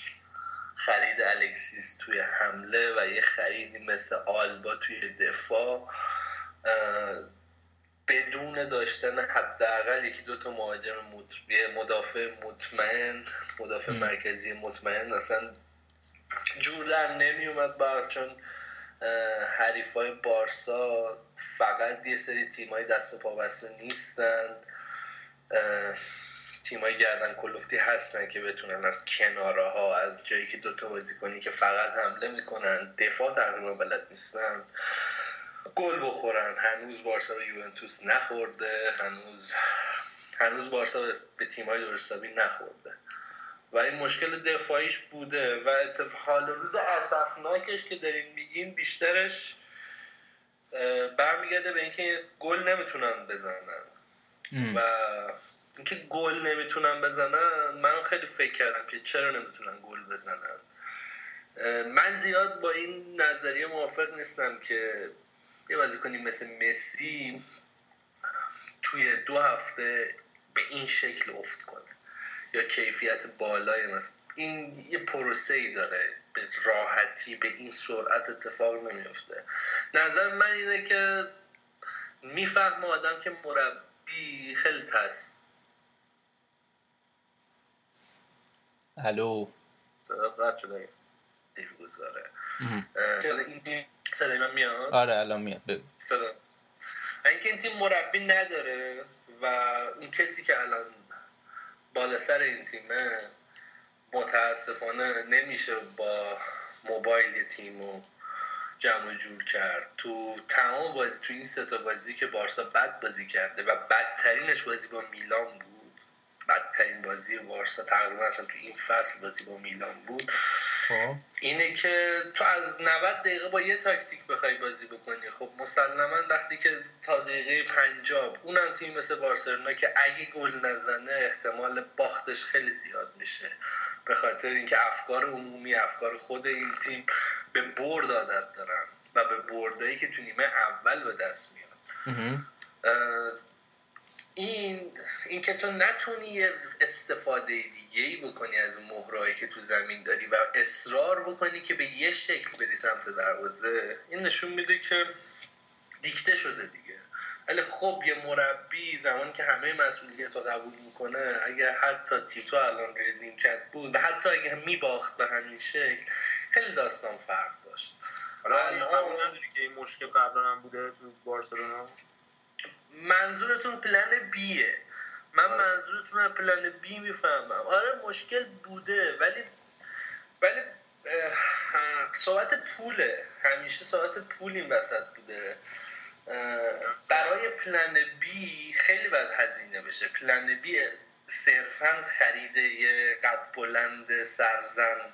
خرید الکسیس توی حمله و یه خریدی مثل آلبا توی دفاع بدون داشتن حداقل یکی دو تا مهاجم مدافع مطمئن مدافع مرکزی مطمئن. اصلا جور در نمی اومد چون حریف های بارسا فقط یه سری تیم های دست پا بسته نیستن. تیم های گردن کلوفتی هستن که بتونن از کناره ها از جایی که دوتا بازی کنی که فقط حمله می‌کنن دفاع تقریبا بلد نیستن. گل بخورن. هنوز بارسا به یوونتوس نخورده. هنوز هنوز بارسا به تیم های درستابی نخورده. و این مشکل دفاعیش بوده. و حال روز اصفناکش که دارین میگین بیشترش برمیگرده به اینکه گل نمی‌تونن بزنن. و اینکه گل نمی‌تونن بزنن من خیلی فکر کردم که چرا نمی‌تونن گل بزنن. من زیاد با این نظریه موافق نیستم که یه بازیکنی مثل مسی توی دو هفته به این شکل افت کنه. یا کیفیت بالای مثلا. این یه پروسه ای داره. به راحتی به این سرعت اتفاق نمیفته نظر من اینه که میفهم آدم که مربی خیلی تست الو. صدا رد شده. گذاره صدای من میاد؟ آره الان میاد بگو. صدا. اینکه این تیم مربی نداره و اون کسی که الان بالا سر این تیمه متاسفانه نمیشه با موبایل تیم رو جمع جور کرد. تو تمام بازی تو این ستا بازی که بارسا بد بازی کرده و بدترینش بازی با میلان بود بدترین بازی بارسا تقریبا اصلا تو این فصل بازی با میلان بود. خب. اینه که تو از 90 دقیقه با یه تاکتیک بخوای بازی بکنی. خب مسلما وقتی که تا دقیقه 50 اونم تیم مثل بارسلونا که اگه گل نزنه احتمال باختش خیلی زیاد میشه. به خاطر اینکه افکار عمومی افکار خود این تیم به برد عادت دارن و به بردایی که تو نیمه اول به دست میاد. این اینکه تو نتونی یه استفاده دیگه ای بکنی از مهرایی که تو زمین داری و اصرار بکنی که به یه شکل بری سمت دروازه این نشون میده که دیکته شده دیگه. ولی خب یه مربی زمانی که همه مسئولیت رو قبول می‌کنه اگر حتی تیتو الان روی نیمکت بود و حتی اگر میباخت به همین شکل خیلی داستان فرق داشت. حالا نداری که این مشکل قبلا هم بوده تو بارسلونا؟ منظورتون پلن بیه. من آره. منظورتون پلن بی می‌فهمم. آره مشکل بوده ولی ولی صحبت پوله. همیشه صحبت پول این وسط بوده. برای پلن بی خیلی باید هزینه بشه. پلن بی صرفا خرید یه قد بلند سرزن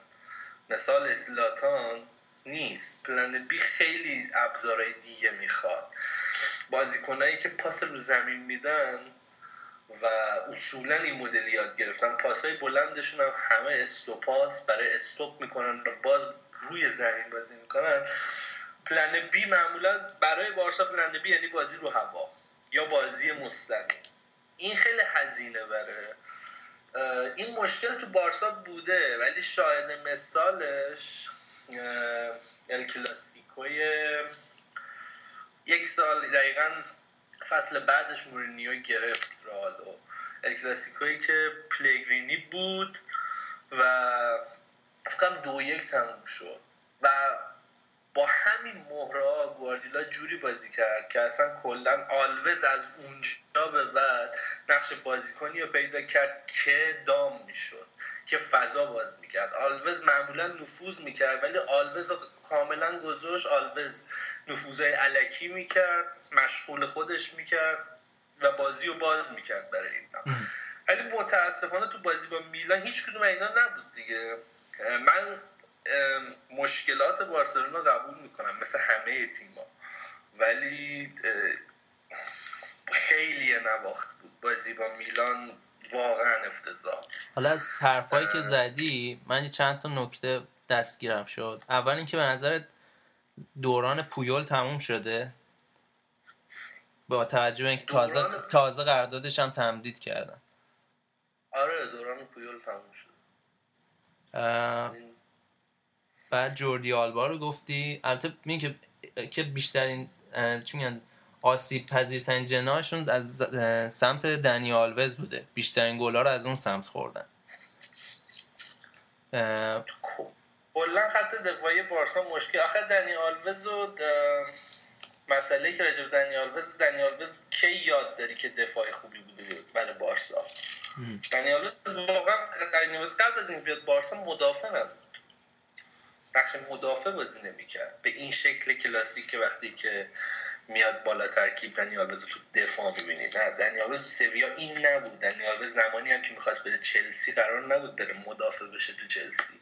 مثال اسلاتان نیست. پلن بی خیلی ابزارهای دیگه می‌خواد. بازیکنایی که پاس رو زمین میدن و اصولا این مدل یاد گرفتن. پاسای بلندشون هم همه استوپاس برای استوپ می‌کنن و باز روی زمین بازی می‌کنن. پلن بی معمولا برای بارسا پلن بی یعنی بازی رو هوا یا بازی مستقیم. این خیلی هزینه بره. این مشکل تو بارسا بوده ولی شاهد مثالش ال کلاسیکوی یک سال دقیقا فصل بعدش مورینیو گرفت رالو الکلاسیکوی که پلیگرینی بود و فکرم دو یک تموم شد. و با همین مهره گواردیولا جوری بازی کرد که اصلا کلا آلوز از اونجا به بعد نقش بازیکنی رو پیدا کرد که دام می‌شد که فضا باز می‌کرد. آلوز معمولا نفوذ می‌کرد ولی آلوز رو کاملا گذاشت. آلوز نفوذهای علکی می‌کرد مشغول خودش می‌کرد و بازی رو باز می‌کرد برای اینا ولی متاسفانه تو بازی با میلان هیچ کدوم اینا نبود دیگه. من مشکلات بارسلونا قبول می‌کنم مثل همه تیما ولی خیلی نواخت بود. بازی با میلان واقعا افتضاح. حالا از حرفایی که زدی من چند تا نکته دستگیرم شد. اول اینکه به نظر دوران پویول تموم شده؟ با توجه اینکه تازه تازه قراردادش هم تمدید کردن. آره دوران پویول تموم شد بعد جوردی آلبا رو گفتی. البته میگه که بیشترین چی میگن آسیب پذیرترین جناحشون از سمت دنی آلوز بوده. بیشترین گلا رو از اون سمت خوردن. کلا خط دفاعی بارسا مشکل. آخه دنی آلوز و مسئله که راجب دنی آلوز دنی آلوز کی یاد داری که دفاعی خوبی بوده برای بارسا؟ دنی آلوز واقعا دنی آلوز قبل از این بیاد بارسا مدافع نبود بخش مدافع بازی نمی‌کرد. به این شکل کلاسیک که وقتی که میاد بالا ترکیب دنیال تو دفاع می‌بینی. نه دنیال سویا این نبود. دنیال زمانی هم که می‌خواست بره چلسی قرار نبود بره مدافع بشه تو چلسی.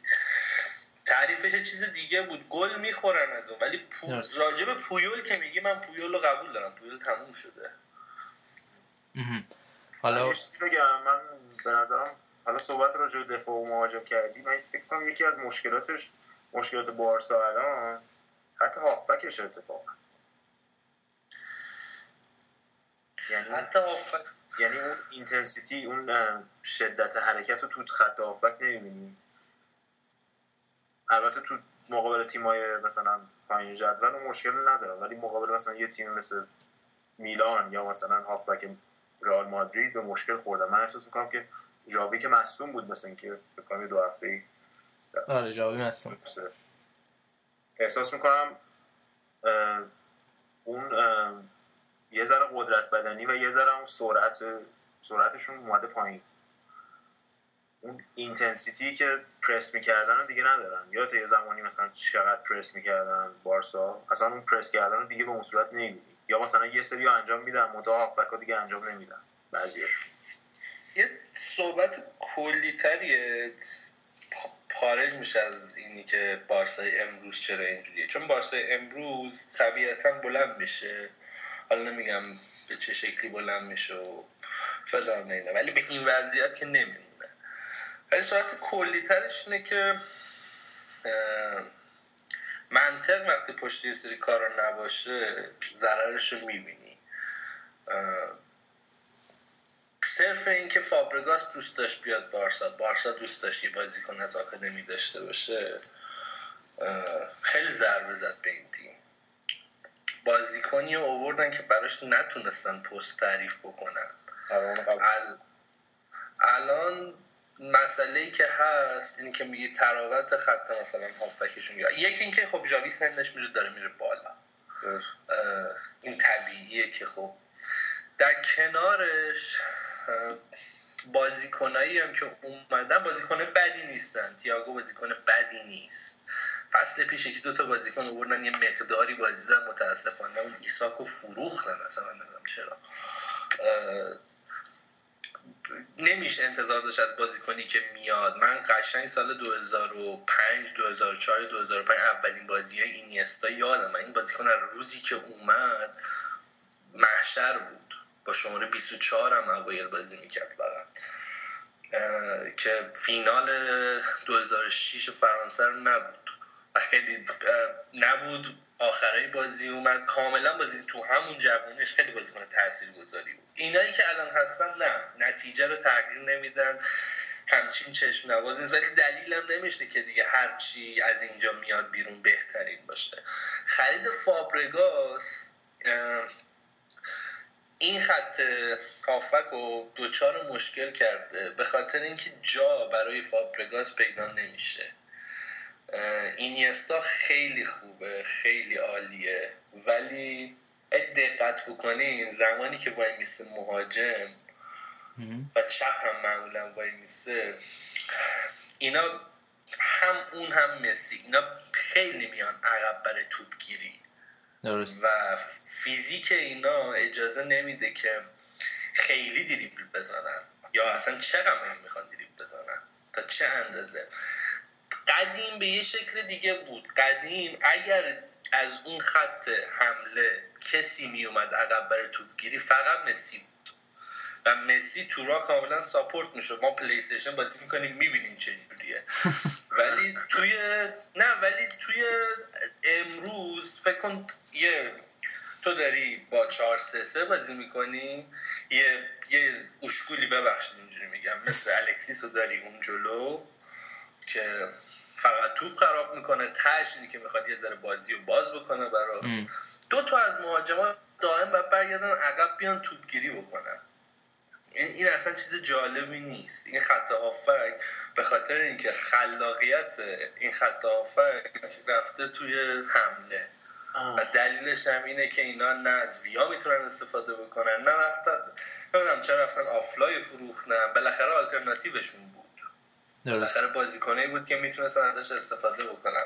تعریفش چیز دیگه بود. گل می‌خورن از اون. ولی پو... راجب پویول که میگی من پویول رو قبول دارم. پویول تموم شده. حالا بگم. من به نظرم حالا صحبت راجع دفاع و مهاجم کردی. من فکر کنم یکی از مشکلاتش مشکلات بارسا الان حتی هافبکش اتفاقا. یعنی حتی یعنی اون اینتنسیتی اون شدت حرکت رو تو خط هافبک نمی‌بینی. البته تو مقابل تیمای مثلا پایین جدول اون مشکل نداره ولی مقابل مثلا یه تیم مثل میلان یا مثلا هافبک رئال مادرید به مشکل خوردن من احساس می‌کنم که ژاوی که مصدوم بود مثلا که فکر دو هفته ای آره جوابی هستم. احساس می‌کنم اون یه ذره قدرت بدنی و یه ذره اون سرعت سرعتشون اومده پایین. اون intensity ای که پرس می‌کردن رو دیگه ندارن. یا یه زمانی مثلا چقدر پرس می‌کردن بارسا؟ اصلا اون پرس کردن رو دیگه به اون صورت نمیدی یا مثلا یه سری انجام میدن منتها هافبک دیگه انجام نمیدن. بعضی یه صحبت کلی تریه خارج میشه از اینی که بارسای امروز چرا اینجوریه. چون بارسای امروز طبیعتا بلند میشه. حالا نمیگم به چه شکلی بلند میشه و فلان اینه ولی به این وضعیت که نمیمونه. ولی صورت کلی ترش اینه که منطق وقتی پشت یه سری کارا نباشه ضررش رو می‌بینی صرف اینکه فابرگاس دوست داشت بیاد بارسا. بارسا دوست داشت یه بازیکن از آکادمی داشته باشه. خیلی ضربه زد به این تیم. بازیکنی رو آوردن که براش نتونستن پست تعریف بکنن. الان مسئله ای که هست اینی که میگه تراوت خط مثلا هافبکشون یکی اینکه خب جاوی سنش میره داره میره بالا. این طبیعیه که خب. در کنارش بازیکنایی هم که اومدن بازیکن بدی نیستن. تیاگو بازیکن بدی نیست. فصل پیش یکی دو تا بازیکن آوردن یه مقداری بازی دارن متاسفانه اون ایساکو فروختن اصلا من نمی‌دونم چرا. نمیشه انتظار داشت از بازیکنی که میاد. من قشنگ سال 2005 2004 2005 اولین بازی های اینیستا یادم. من این بازیکن از روزی که اومد محشر بود. با شماره 24 هم اوایل بازی می‌کرد فقط. که فینال 2006 فرانسه رو نبود. خیلی نبود. آخرای بازی اومد. کاملا بازی تو همون جوانش خیلی بازیکن تاثیر گذاری بود. اینایی که الان هستن نه. نتیجه رو تغییر نمیدن. همچین چشم نواز ولی دلیلم نمیشه که دیگه هرچی از اینجا میاد بیرون بهترین باشه. خرید فابرگاس این خط هافک رو دوچار مشکل کرده به خاطر اینکه جا برای فابرگاس پیدا نمیشه. اینیستا خیلی خوبه خیلی عالیه ولی دقت بکنین زمانی که وای میسه مهاجم و چپ هم معمولا وای میسه اینا هم اون هم مسی اینا خیلی میان عقب برای توپگیری و فیزیک اینا اجازه نمیده که خیلی دریبل بزنن. یا اصلا چقدر می‌خوان دریبل بزنن تا چه اندازه؟ قدیم به یه شکل دیگه بود. قدیم اگر از اون خط حمله کسی می اومد عقب برای توپگیری فقط مسی و مسی تو را کاملا support میشه ما پلی استیشن بازی می‌کنیم می‌بینیم چجوریه (laughs) ولی توی نه ولی توی امروز فکر کن یه تو داری با 4 3 3 بازی می‌کنی یه یه اسکولی ببخشید اینجوری میگم. مثل الکسیس رو داری اون جلو که فقط توپ خراب می‌کنه تهش که می‌خواد یه ذره بازی رو باز بکنه برای دو تا از مهاجما دائم باید برگردن عقب بیان توپگیری بکنن. این اصلا چیز جالبی نیست. این خط آفک به خاطر اینکه خلاقیت این خط آفک رفته توی حمله. و دلیلش هم اینه که اینا نه از ویا می‌تونن استفاده بکنن نه رفتن. نمی‌دونم چرا رفتن آفلای فروختن بالاخره آلترناتیوشون بود. بالاخره بازیکنه بود که می‌تونستن ازش استفاده بکنن.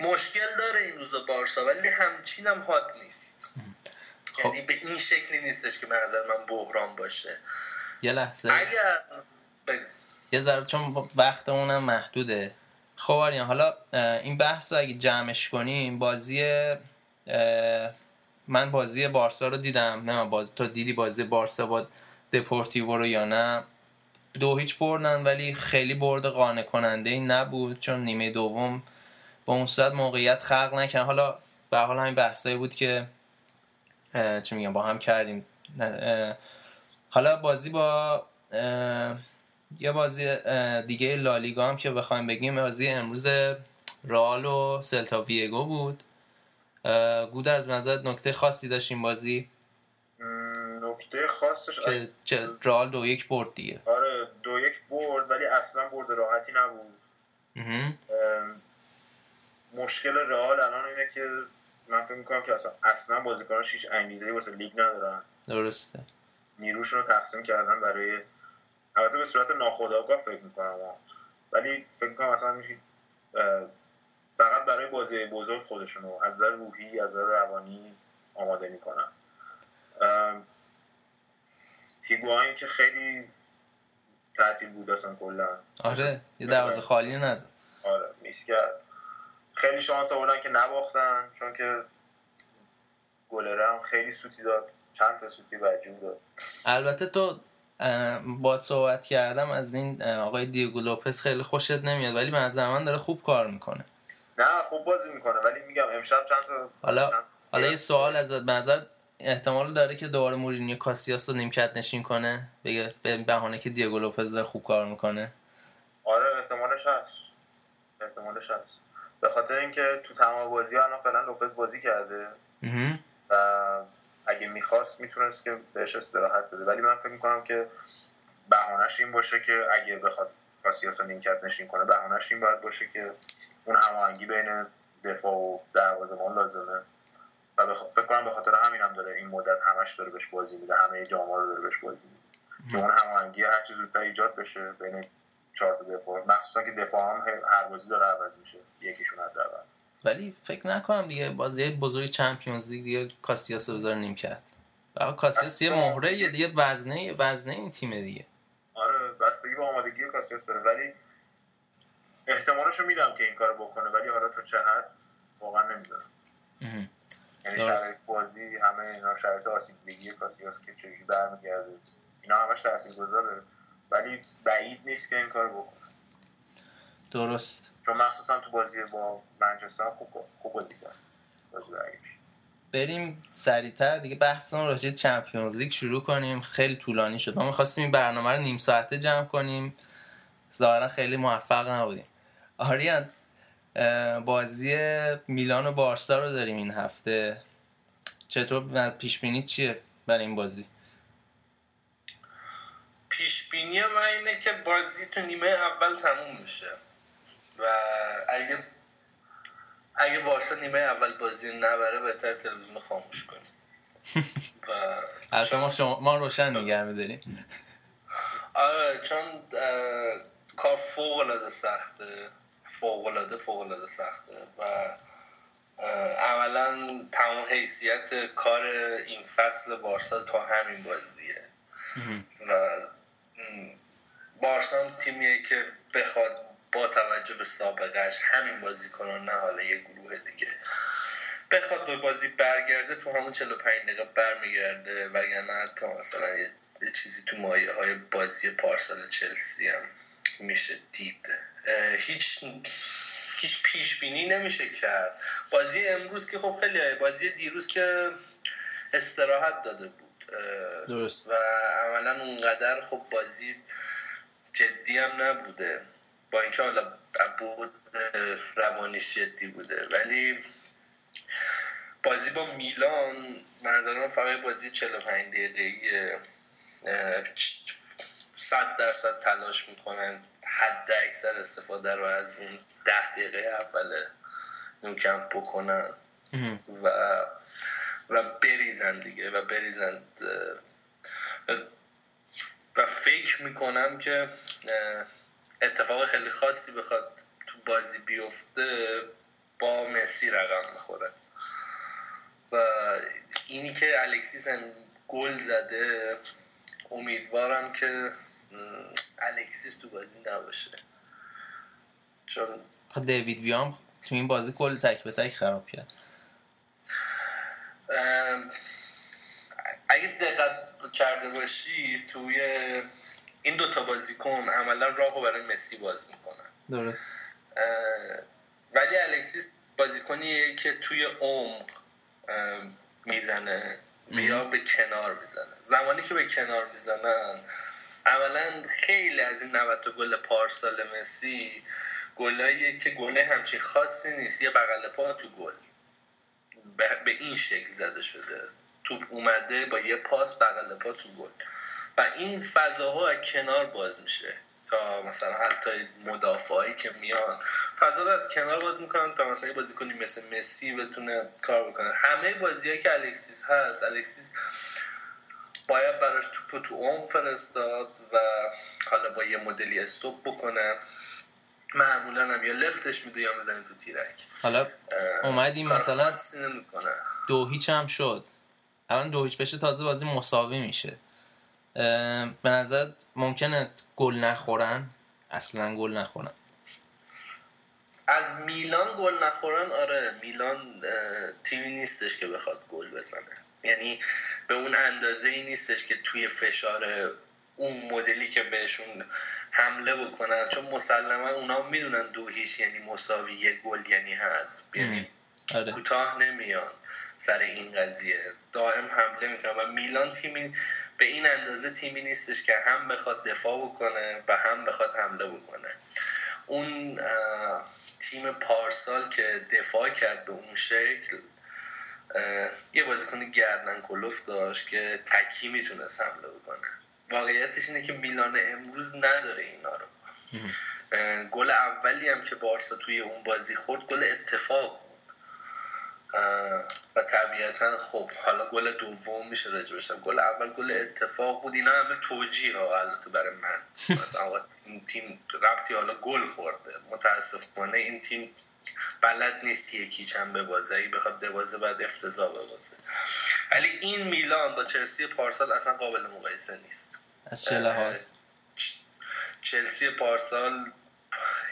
مشکل داره این روزا بارسا ولی همچین هم حاد نیست. خب. یعنی به این شکلی نیستش که به نظر من بحران باشه. یه لحظه. اگر یه ذره چون وقتمونم محدوده. خب حالا این بحث رو اگه جمعش کنیم بازی من بازی بارسا رو دیدم. نه بازی تو دیدی بازی بارسا با دپورتیو رو یا نه؟ دو هیچ بردن ولی خیلی برد قانع کننده ای نبود چون نیمه دوم با اون صورت موقعیت خلق نکرد. حالا به حال همین بحثایی بود که چی میگم با هم کردیم. حالا بازی با یه بازی دیگه لالیگا هم که بخوایم بگیم بازی امروز رال و سلتا ویگو بود. از نظر نکته خاصی داشتیم بازی؟ نکته خاصش که رال دو یک برد دیگه. آره دو یک برد ولی اصلا برد راحتی نبود. مشکل رئال الان اینه که من فکر می‌کنم که اصلا اصلا بازیکناش هیچ انگیزه واسه لیگ ندارن. درسته. نیروشون رو تقسیم کردن برای البته به صورت ناخودآگاه فکر می‌کنم. ولی فکر می‌کنم اصلا فقط برای بازی بزرگ خودشون رو از نظر روحی از نظر روانی آماده می‌کنن. هیگواین که خیلی تعطیل بود اصلا کلا. آره یه دروازه خالی نزد. آره میس کرد. خیلی شانس آوردن که نباختن چون که گلره هم خیلی سوتی داد. چند تا سوتی وجود داد. البته تو با صحبت کردم از این آقای دیگو لوپس خیلی خوشت نمیاد ولی به نظر من داره خوب کار می‌کنه. نه خوب بازی می‌کنه ولی میگم امشب چند تا حالا حالا یه سوال ازت به نظر احتمال داره که دوباره مورینیو کاسیاس رو نیمکت نشین کنه؟ بگه به بهانه که دیگو لوپز داره خوب کار می‌کنه. آره احتمالش هست. احتمالش هست. به خاطر اینکه تو تمام بازی ها الان فعلا لوپز بازی کرده. و اگه می‌خواست می‌تونست که بهش استراحت بده. ولی من فکر می‌کنم که بهانش این باشه که اگه بخواد کاسیاس نیمکت نشین کنه بهانش این باید باشه که اون هماهنگی بین دفاع و دروازه‌بان لازمه. و بخ... فکر کنم به خاطر همین هم داره این مدت همش داره بهش بازی میده همه جامعه رو داره بهش بازی میده. که اون هماهنگی هر چیز زودتر ایجاد بشه بین چهار تا دفاع مخصوصا که دفاع هم هر بازی داره عوض میشه یکیشون حداقل. ولی فکر نکنم دیگه بازی بزرگ چمپیونز لیگ دیگه کاسیاس رو نیم کرد کاسیاس یه مهره یه دیگه وزنه وزنه این تیم دیگه. آره بستگی به آمادگی کاسیاس داره. ولی احتمالشو میدم که این کارو بکنه ولی حالا تا چه حد؟ واقعا نمی‌دونم. یعنی شرایط بازی همه اینا شرایط آسیبگی کاسیاس که چجوری برمیگرده. اینا همش تاثیرگذاره ولی بعید نیست که این کار بکنه. درست. چون مخصوصا تو بازی با منچستر خوب خوب بازی کرد. بازی بریم سریعتر. دیگه بحثمون راجع چمپیونز لیگ شروع کنیم. خیلی طولانی شد. ما می‌خواستیم این برنامه رو نیم ساعته جمع کنیم. ظاهرا خیلی موفق نبودیم. آریان بازی میلان و بارسا رو داریم این هفته. چطور پیش بینی چیه برای این بازی؟ پیش بینی من اینه که بازی تو نیمه اول تموم میشه. و اگه اگه بارسا نیمه اول بازی نبره بهتر تلویزیون خاموش کنیم. (laughs) و شما شما ما روشن نگه میداریم آره چون کار فوق العاده سخته. فوق العاده فوق العاده سخته. و عملا تمام حیثیت کار این فصل بارسا تا همین بازیه. و بارسا تیمیه که بخواد با توجه به سابقهش همین بازی کنن نه حالا یه گروه دیگه. بخواد به بازی برگرده تو همون 45 دقیقه برمیگرده وگرنه حتی مثلا یه چیزی تو مایه های بازی پارسال چلسی هم میشه دید. هیچ هیچ پیش بینی نمیشه کرد. بازی امروز که خب خیلی بازی دیروز که استراحت داده بود. درست. و عملا اونقدر خب بازی جدی هم نبوده. با اینکه حالا بود روانیش جدی بوده. ولی بازی با میلان منظرم فقط بازی 45 دقیقه صد درصد تلاش می‌کنن. حد اکثر استفاده رو از اون ده دقیقه اول نوکم بکنن و و بریزن دیگه. و بریزن. و فکر می‌کنم که اتفاق خیلی خاصی بخواد تو بازی بیفته با مسی رقم می‌خوره. و اینی که الکسیس هم گل زده امیدوارم که الکسیس تو بازی نباشه. چون دیوید ویام تو این بازی کل تک به تک خراب کرد. اگه دقت کرده باشی توی این دوتا بازیکن عملا راهو برای مسی باز می‌کنن. درست. ولی الکسیس بازیکنیه که توی عمق می‌زنه. بیا به کنار می‌زنه. زمانی که به کنار می‌زنن اولا خیلی از این 90 گل پارسال مسی گلاییه که گله همچین خاصی نیست. یه بغل پا تو گل. به این شکل زده شده. توپ اومده با یه پاس بغل پا تو گل. و این فضاها از کنار باز میشه تا مثلا حتی مدافعایی که میان فضا رو از کنار باز می‌کنن تا مثلا بازی کنی مثل مسی بتونه کار بکنه. همه بازی که الکسیس هست الکسیس باید براش توپ تو اون فرستاد و حالا با یه مدلی استوب بکنه. معمولا هم یا لفتش میده یا می‌زنی تو تیرک. حالا اومدیم مثلا دو هیچ هم شد. الان دو هیچ بشه تازه بازی مساوی میشه. به نظر ممکنه گل نخورن؟ اصلا گل نخورن. از میلان گل نخورن؟ آره میلان تیمی نیستش که بخواد گل بزنه. یعنی به اون اندازه ای نیستش که توی فشار اون مدلی که بهشون حمله بکنن. چون مسلما اونا می‌دونن دو هیچ یعنی مساوی یک گل یعنی هست. یعنی آره. کوتاه نمیان سر این قضیه. دائم حمله می‌کنن و میلان تیمی به این اندازه تیمی نیستش که هم بخواد دفاع بکنه و هم بخواد حمله بکنه. اون تیم پارسال که دفاع کرد به اون شکل یه بازیکن گردن کلوف داشت که تکی می‌تونست حمله بکنه. واقعیتش اینه که میلان امروز نداره اینا رو. گل اولی هم که بارسا توی اون بازی خورد گل اتفاق و طبیعتا خب حالا گل دوم میشه راجع گل اول گل اتفاق بود اینا همه توجیه ها البته برای من. از این تیم ربطی حالا گل خورده. متاسفانه این تیم بلد نیست یکی چند ببازه. ای بخواد ببازه بعد افتضاح ببازه. ولی این میلان با چلسی پارسال اصلا قابل مقایسه نیست. از چه لحاظ چلسی پارسال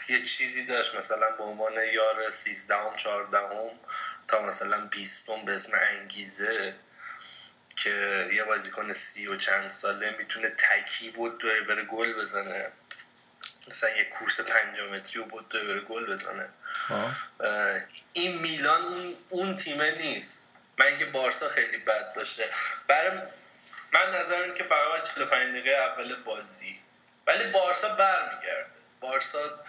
یه چیزی داشت. مثلا به عنوان یار 13 هم 14 هم تا مثلا بیستم به اسم انگیزه که یه بازیکن سی و چند ساله می‌تونه تکی بود دوی بره گل بزنه. مثلا یه کورس پنجامتری و بود دوی بره گل بزنه. این میلان اون, اون تیمه نیست. من اینکه بارسا خیلی بد باشه. برای من نظر این که فقط 45 دقیقه اول بازی. ولی بارسا برمیگرده. بارسا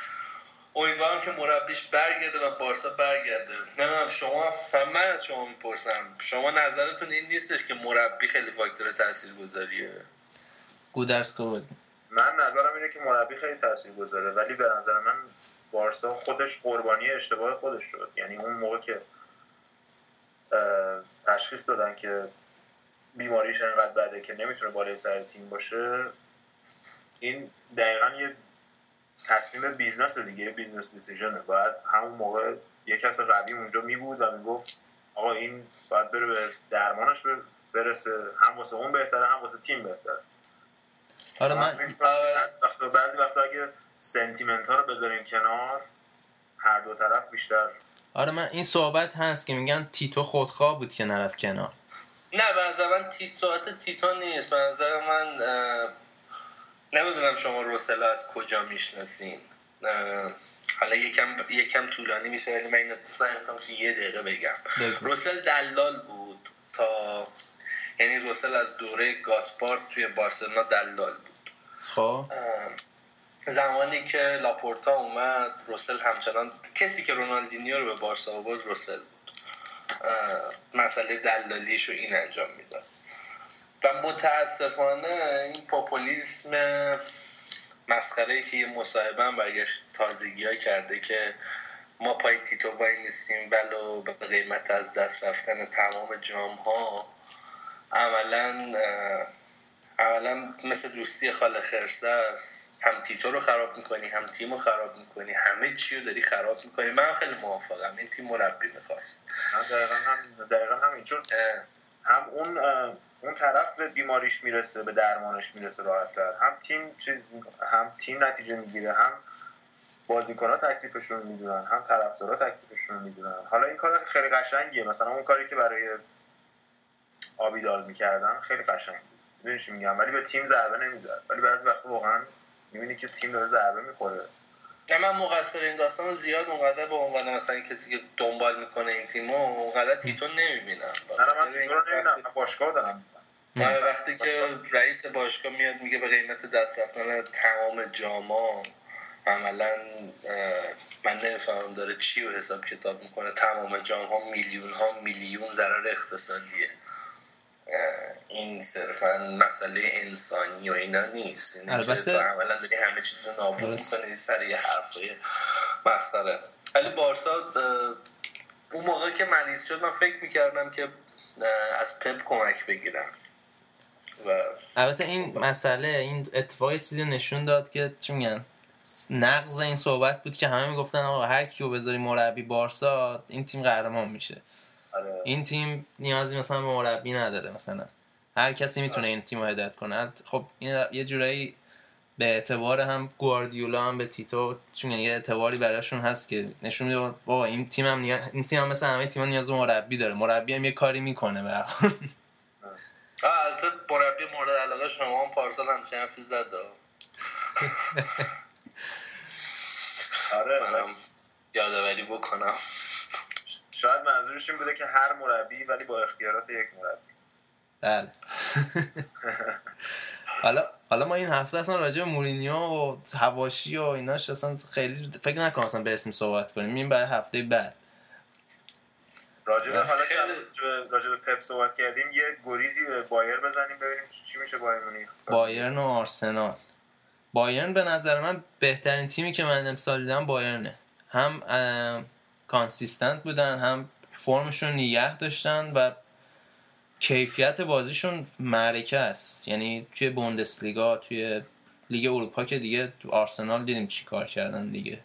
امیدوارم که مربیش برگرده و بارسا برگرده. نمی‌دونم شما من از شما می‌پرسم. شما نظرتون این نیستش که مربی خیلی فاکتور تاثیر گذاریه گودرس من نظرم اینه که مربی خیلی تاثیر گذاره ولی به نظر من بارسا خودش قربانی اشتباه خودش شد. یعنی اون موقع که تشخیص دادن که بیماریش انقدر بده که نمی‌تونه بالای سر تیم باشه این دقیقا یه تصمیم business دیگه business decision ه. باید همون موقع یه کس قوی اونجا می بود و می‌گفت آقا این باید بره به درمانش برسه. هم واسه اون بهتره هم واسه تیم بهتره. آره من بعضی وقتا اگه sentiment ها رو بذاریم کنار هر دو طرف بیشتر. آره من این صحبت هست که میگن تیتو خودخواه بود که نرفت کنار. نه به نظر من تیتوات تیتو نیست. به نظر من نمی‌دونم شما روسل از کجا می‌شناسین. حالا یکم یکم طولانی میشه ولی من اینو سعی که یه دقیقه بگم. روسل دلال بود تا یعنی روسل از دوره گاسپارت توی بارسلونا دلال بود. خب. زمانی که لاپورتا اومد روسل همچنان کسی که رونالدینیو رو به بارسا آورد روسل بود. مسئله دلالیش رو این انجام می‌داد. و متاسفانه این پاپولیسم مسخره که یه مصاحبه هم برگشت تازگی کرده که ما پای تیتو وای میستیم ولو به قیمت از دست رفتن تمام جام ها عملا اولا مثل دوستی خاله خرسه است. هم تیتو رو خراب می‌کنی هم تیم رو خراب می‌کنی. همه چی رو داری خراب می‌کنی. من خیلی موافقم. این تیم مربی می‌خواست. دقیقا هم دقیقا هم چون هم اون اون طرف به بیماریش می‌رسه به درمانش می‌رسه راحتتر. هم تیم هم تیم نتیجه می‌گیره هم بازیکن تکلیفشون می‌دونن هم طرفدارا تکلیفشون می‌دونن. حالا این کار خیلی قشنگیه. مثلا اون کاری که برای آبیدار می‌کردن خیلی قشنگ بود. میگم؟ ولی به تیم ضربه نمی‌زد. ولی بعضی وقتا واقعا می‌بینی که تیم داره ضربه می‌خوره. نه من مقصر این داستان زیاد اونقدر به عنوان مثلا کسی که دنبال می‌کنه این تیمو اونقدر تیتو نمی‌بینم. نه من تیتو رو نمی‌بینم باشگاه دارم. وقتی که رئیس باشگاه میاد میگه به قیمت دست رفتن تمام جاما عملا من نمی‌فهمم داره چی رو حساب کتاب می‌کنه. تمام جام ها میلیون ها میلیون ضرر اقتصادیه. این صرفا مسئله انسانی و اینا نیست. اینه البته که تو عملا داری همه چیز رو نابود می‌کنی سر یه حرفای مسخره. ولی بارسا اون موقع که مریض شد من فکر می‌کردم که از پپ کمک بگیرم. و البته این مسئله این اتفاقی چیزی نشون داد که چی میگن؟ نقض این صحبت بود که همه می‌گفتن آقا هر کیو بذاری مربی بارسا این تیم قهرمان میشه. آره. این تیم نیازی مثلا به مربی نداره مثلا. هر کسی می‌تونه این تیم رو هدایت کنه. خب این یه جورایی به اعتبار هم گواردیولا هم به تیتو چون یه اعتباری براشون هست که نشون میده بابا این تیم هم نیا... این تیم هم مثل همه تیم نیاز به مربی داره. مربی هم یه کاری می‌کنه به البته مربی مورد علاقه شما هم پارسال همچین حرفی زد. (laughs) آره یادآوری بکنم. شاید منظورش این بوده که هر مربی ولی با اختیارات یک مربی. بله. حالا حالا ما این هفته اصلا راجع به مورینیو و حواشی و ایناش اصلا خیلی فکر نکنم اصلا برسیم صحبت کنیم. این برای هفته بعد. راجع به حالا که راجع به پپ صحبت کردیم. یه گریزی به بایر بزنیم ببینیم چی میشه بایر مونیخ بایرن و آرسنال. بایرن به نظر من بهترین تیمی که من امسال دیدم بایرنه. هم consistent بودن هم فرمشون نیه داشتن و کیفیت بازیشون معرکه است. یعنی توی بوندسلیگا توی لیگ اروپا که دیگه آرسنال دیدیم چی کار کردن دیگه.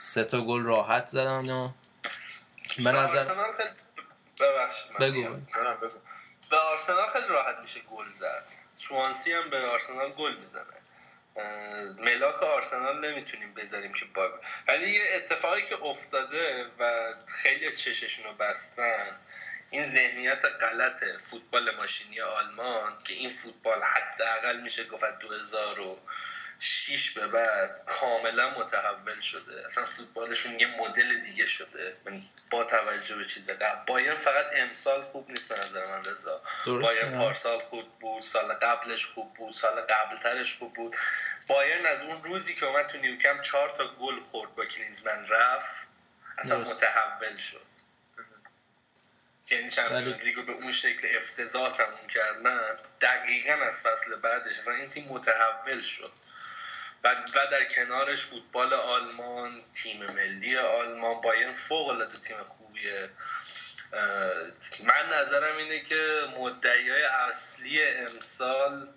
سه تا گل راحت زدن و به نظر بگو. به آرسنال خیلی راحت میشه گل زد. سوانسی هم به آرسنال گل می‌زنه. ملاک آرسنال نمی‌تونیم بذاریم که با ولی یه اتفاقی که افتاده و خیلی چششون رو بستن این ذهنیت غلط فوتبال ماشینی آلمان که این فوتبال حداقل میشه گفت 2006 به بعد کاملا متحول شده. اصلا فوتبالشون یه مدل دیگه شده. با توجه به چیز قبل بایرن فقط امسال خوب نیست به نظر من رضا. بایرن پارسال خوب بود سال قبلش خوب بود سال قبلترش خوب بود. بایرن از اون روزی که اومد تو نیوکم چهار تا گل خورد با کلینزمن رفت. اصلا متحول شد. یعنی چمپیونز لیگو به اون شکل افتضاح تموم کردن دقیقا از فصل بعدش. اصلا این تیم متحول شد. و, و در کنارش فوتبال آلمان تیم ملی آلمان بایرن فوق العاده تیم خوبیه. من نظرم اینه که مدعی های اصلی امسال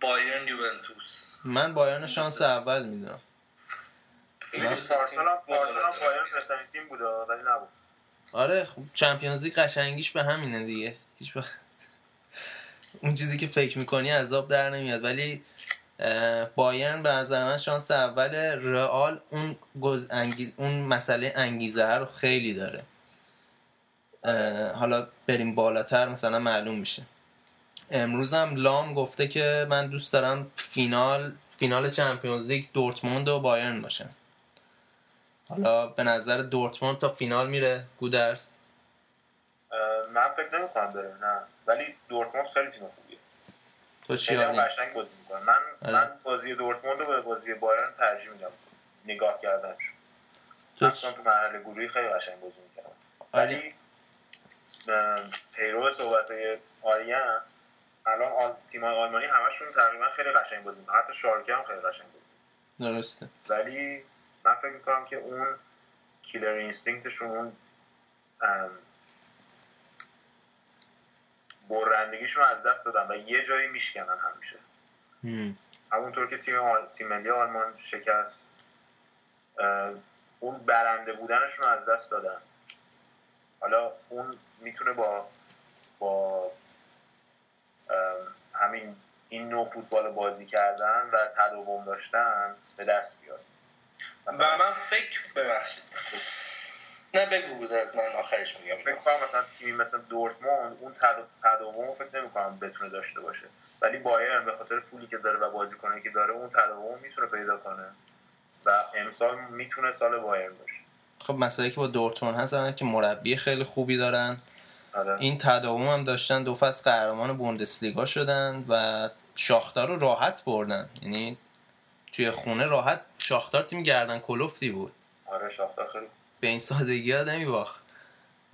بایرن یوونتوس. من بایرن شانس اول می‌دونم. پارسال هم بایرن بهترین تیم بوده ولی نبود. آره خب چمپیونز لیگ قشنگیش به همینه دیگه. هیچ اون چیزی که فکر می‌کنی عذاب در نمیاد. ولی بایرن به نظر من شانس اول رئال اون گز اون مسئله انگیزه رو خیلی داره. حالا بریم بالاتر مثلا معلوم میشه. امروز هم لام گفته که من دوست دارم فینال فینال چمپیونز لیگ دورتموند و بایرن باشه حالا به نظر دورتموند تا فینال میره گودرز؟ من فکر نمی کنم بره نه. ولی دورتموند خیلی تیم خوبیه. تو چی؟ قشنگ بازی می‌کنه. من آره. من بازی دورتموند رو به بازی بایرن ترجیح میدم. نگاه کردنش. تو اصلا تو مرحله گروهی خیلی قشنگ بازی می‌کنم آره. ولی پیرو صحبت آریان الان آل... تیم آلمانی همشون تقریبا خیلی قشنگ بازی می‌کنن. حتی شالکه هم خیلی قشنگ بازی می‌کنه. درسته. ولی من فکر می‌کنم که اون کیلر اینستینکتشون اون برندگیشون رو از دست دادن و یه جایی میشکنن همیشه. هم. همونطور که تیم آل... تیم ملی آلمان شکست اون برنده بودنشون رو از دست دادن. حالا اون می‌تونه با با همین این نوع فوتبال بازی کردن و تداوم داشتن به دست بیاد. و من فکر ببخشید. نه بگو بود از من آخرش میگم. فکر کنم مثلا تیمی مثل دورتموند اون تد- تداوم فکر نمی‌کنم بتونه داشته باشه. ولی بایرن به خاطر پولی که داره و بازیکنی که داره اون تداوم می‌تونه پیدا کنه. و امسال می‌تونه سال بایرن باشه. خب مسئله که با دورتموند هست اینه که مربی خیلی خوبی دارن. آره. این تداوم هم داشتن دو فصل قهرمان بوندسلیگا شدن و شاختار رو راحت بردن. یعنی توی خونه راحت شاختار تیم گردن کلفتی بود آره شاختار خیلی به این سادگی ها نمیباخت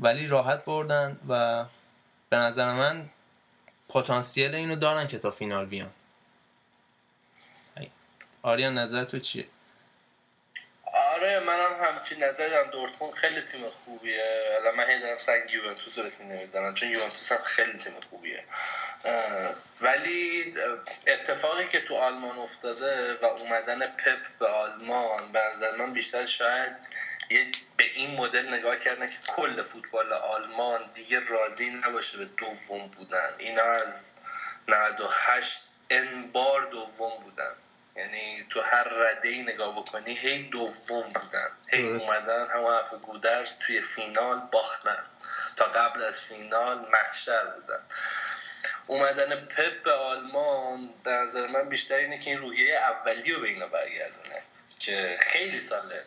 ولی راحت بردن و به نظر من پتانسیل اینو دارن که تا فینال بیان. آریان نظر تو چیه؟ آره منم همچین نظر دارم دورتموند خیلی تیم خوبیه. حالا من هی دارم سنگ یوونتوس رو اسم نمی‌زنم چون یوونتوس هم خیلی تیم خوبیه. ولی اتفاقی که تو آلمان افتاده و اومدن پپ به آلمان به نظر من بیشتر شاید یه به این مدل نگاه کردن که کل فوتبال آلمان دیگه راضی نباشه به دوم بودن. اینا از 98 ان بار دوم بودن. یعنی تو هر رده ای نگاه بکنی هی دوم بودن. هی. اومدن همون حرف گودرز توی فینال باختن. تا قبل از فینال محشر بودن. اومدن پپ به آلمان به نظر من بیشتر اینه که این روحیه اولی رو به اینا برگردونه. که خیلی ساله.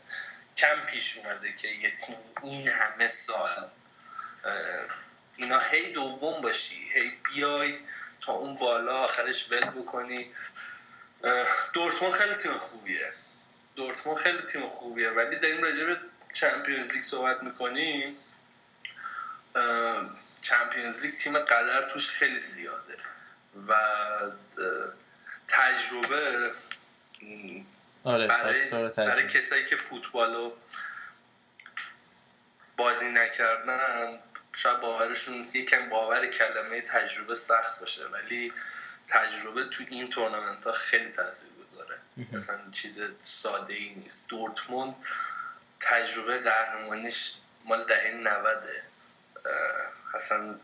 کم پیش اومده که یه تیم این همه سال اینا هی دوم باشی. هی بیای تا اون بالا آخرش ول بکنی. دورتموند خیلی تیم خوبیه. دورتموند خیلی تیم خوبیه. ولی داریم راجع به چمپیونز لیگ صحبت می‌کنیم. چمپیونز لیگ تیم قدر توش خیلی زیاده. و تجربه آره برای, فاکتور برای تجربه. کسایی که فوتبال رو بازی نکردن شاید باورشون یکم باور کلمه تجربه سخت باشه. ولی تجربه تو این تورنمنت ها خیلی تاثیر گذاره اصلا چیز ساده ای نیست. دورتموند تجربه قهرمانیش مال دهه 90 اصلا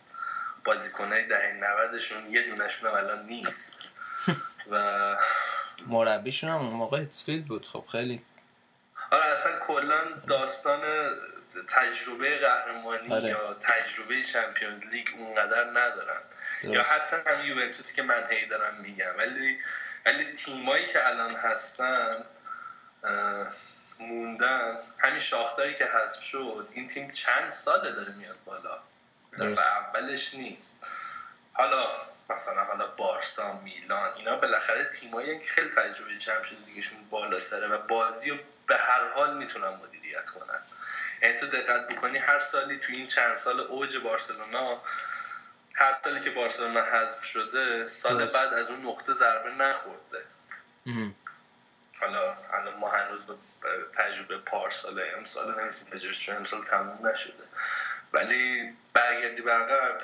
بازیکنهای دهه 90 شون یه دونشون هم الان نیست. (laughs) و مربیشون هم اون موقع هیتسفیلد بود. خب خیلی آره اصلا کلا داستان تجربه قهرمانی آره. یا تجربه چمپیونز لیگ اونقدر ندارن درست. یا حتی هم یوونتوسی که من هی دارم میگم ولی ولی تیمایی که الان هستن موندن همین شاختاری که حذف شد این تیم چند ساله داره میاد بالا. دفعه اولش نیست حالا مثلا حالا بارسا میلان اینا بالاخره تیمایی که خیلی تجربه چمپیونز لیگشون بالاتره و بازی رو به هر حال می‌تونن مدیریت کنن یعنی تو دقت بکنی هر سالی تو این چند سال اوج بارسلونا هر سالی که بارسلونا حذف شده سال. بعد از اون نقطه ضربه نخورده. حالا الان ما هنوز به به تجربه پارسال امسال نمی‌تونیم بجاش چون امسال تموم نشده ولی برگردی به عقب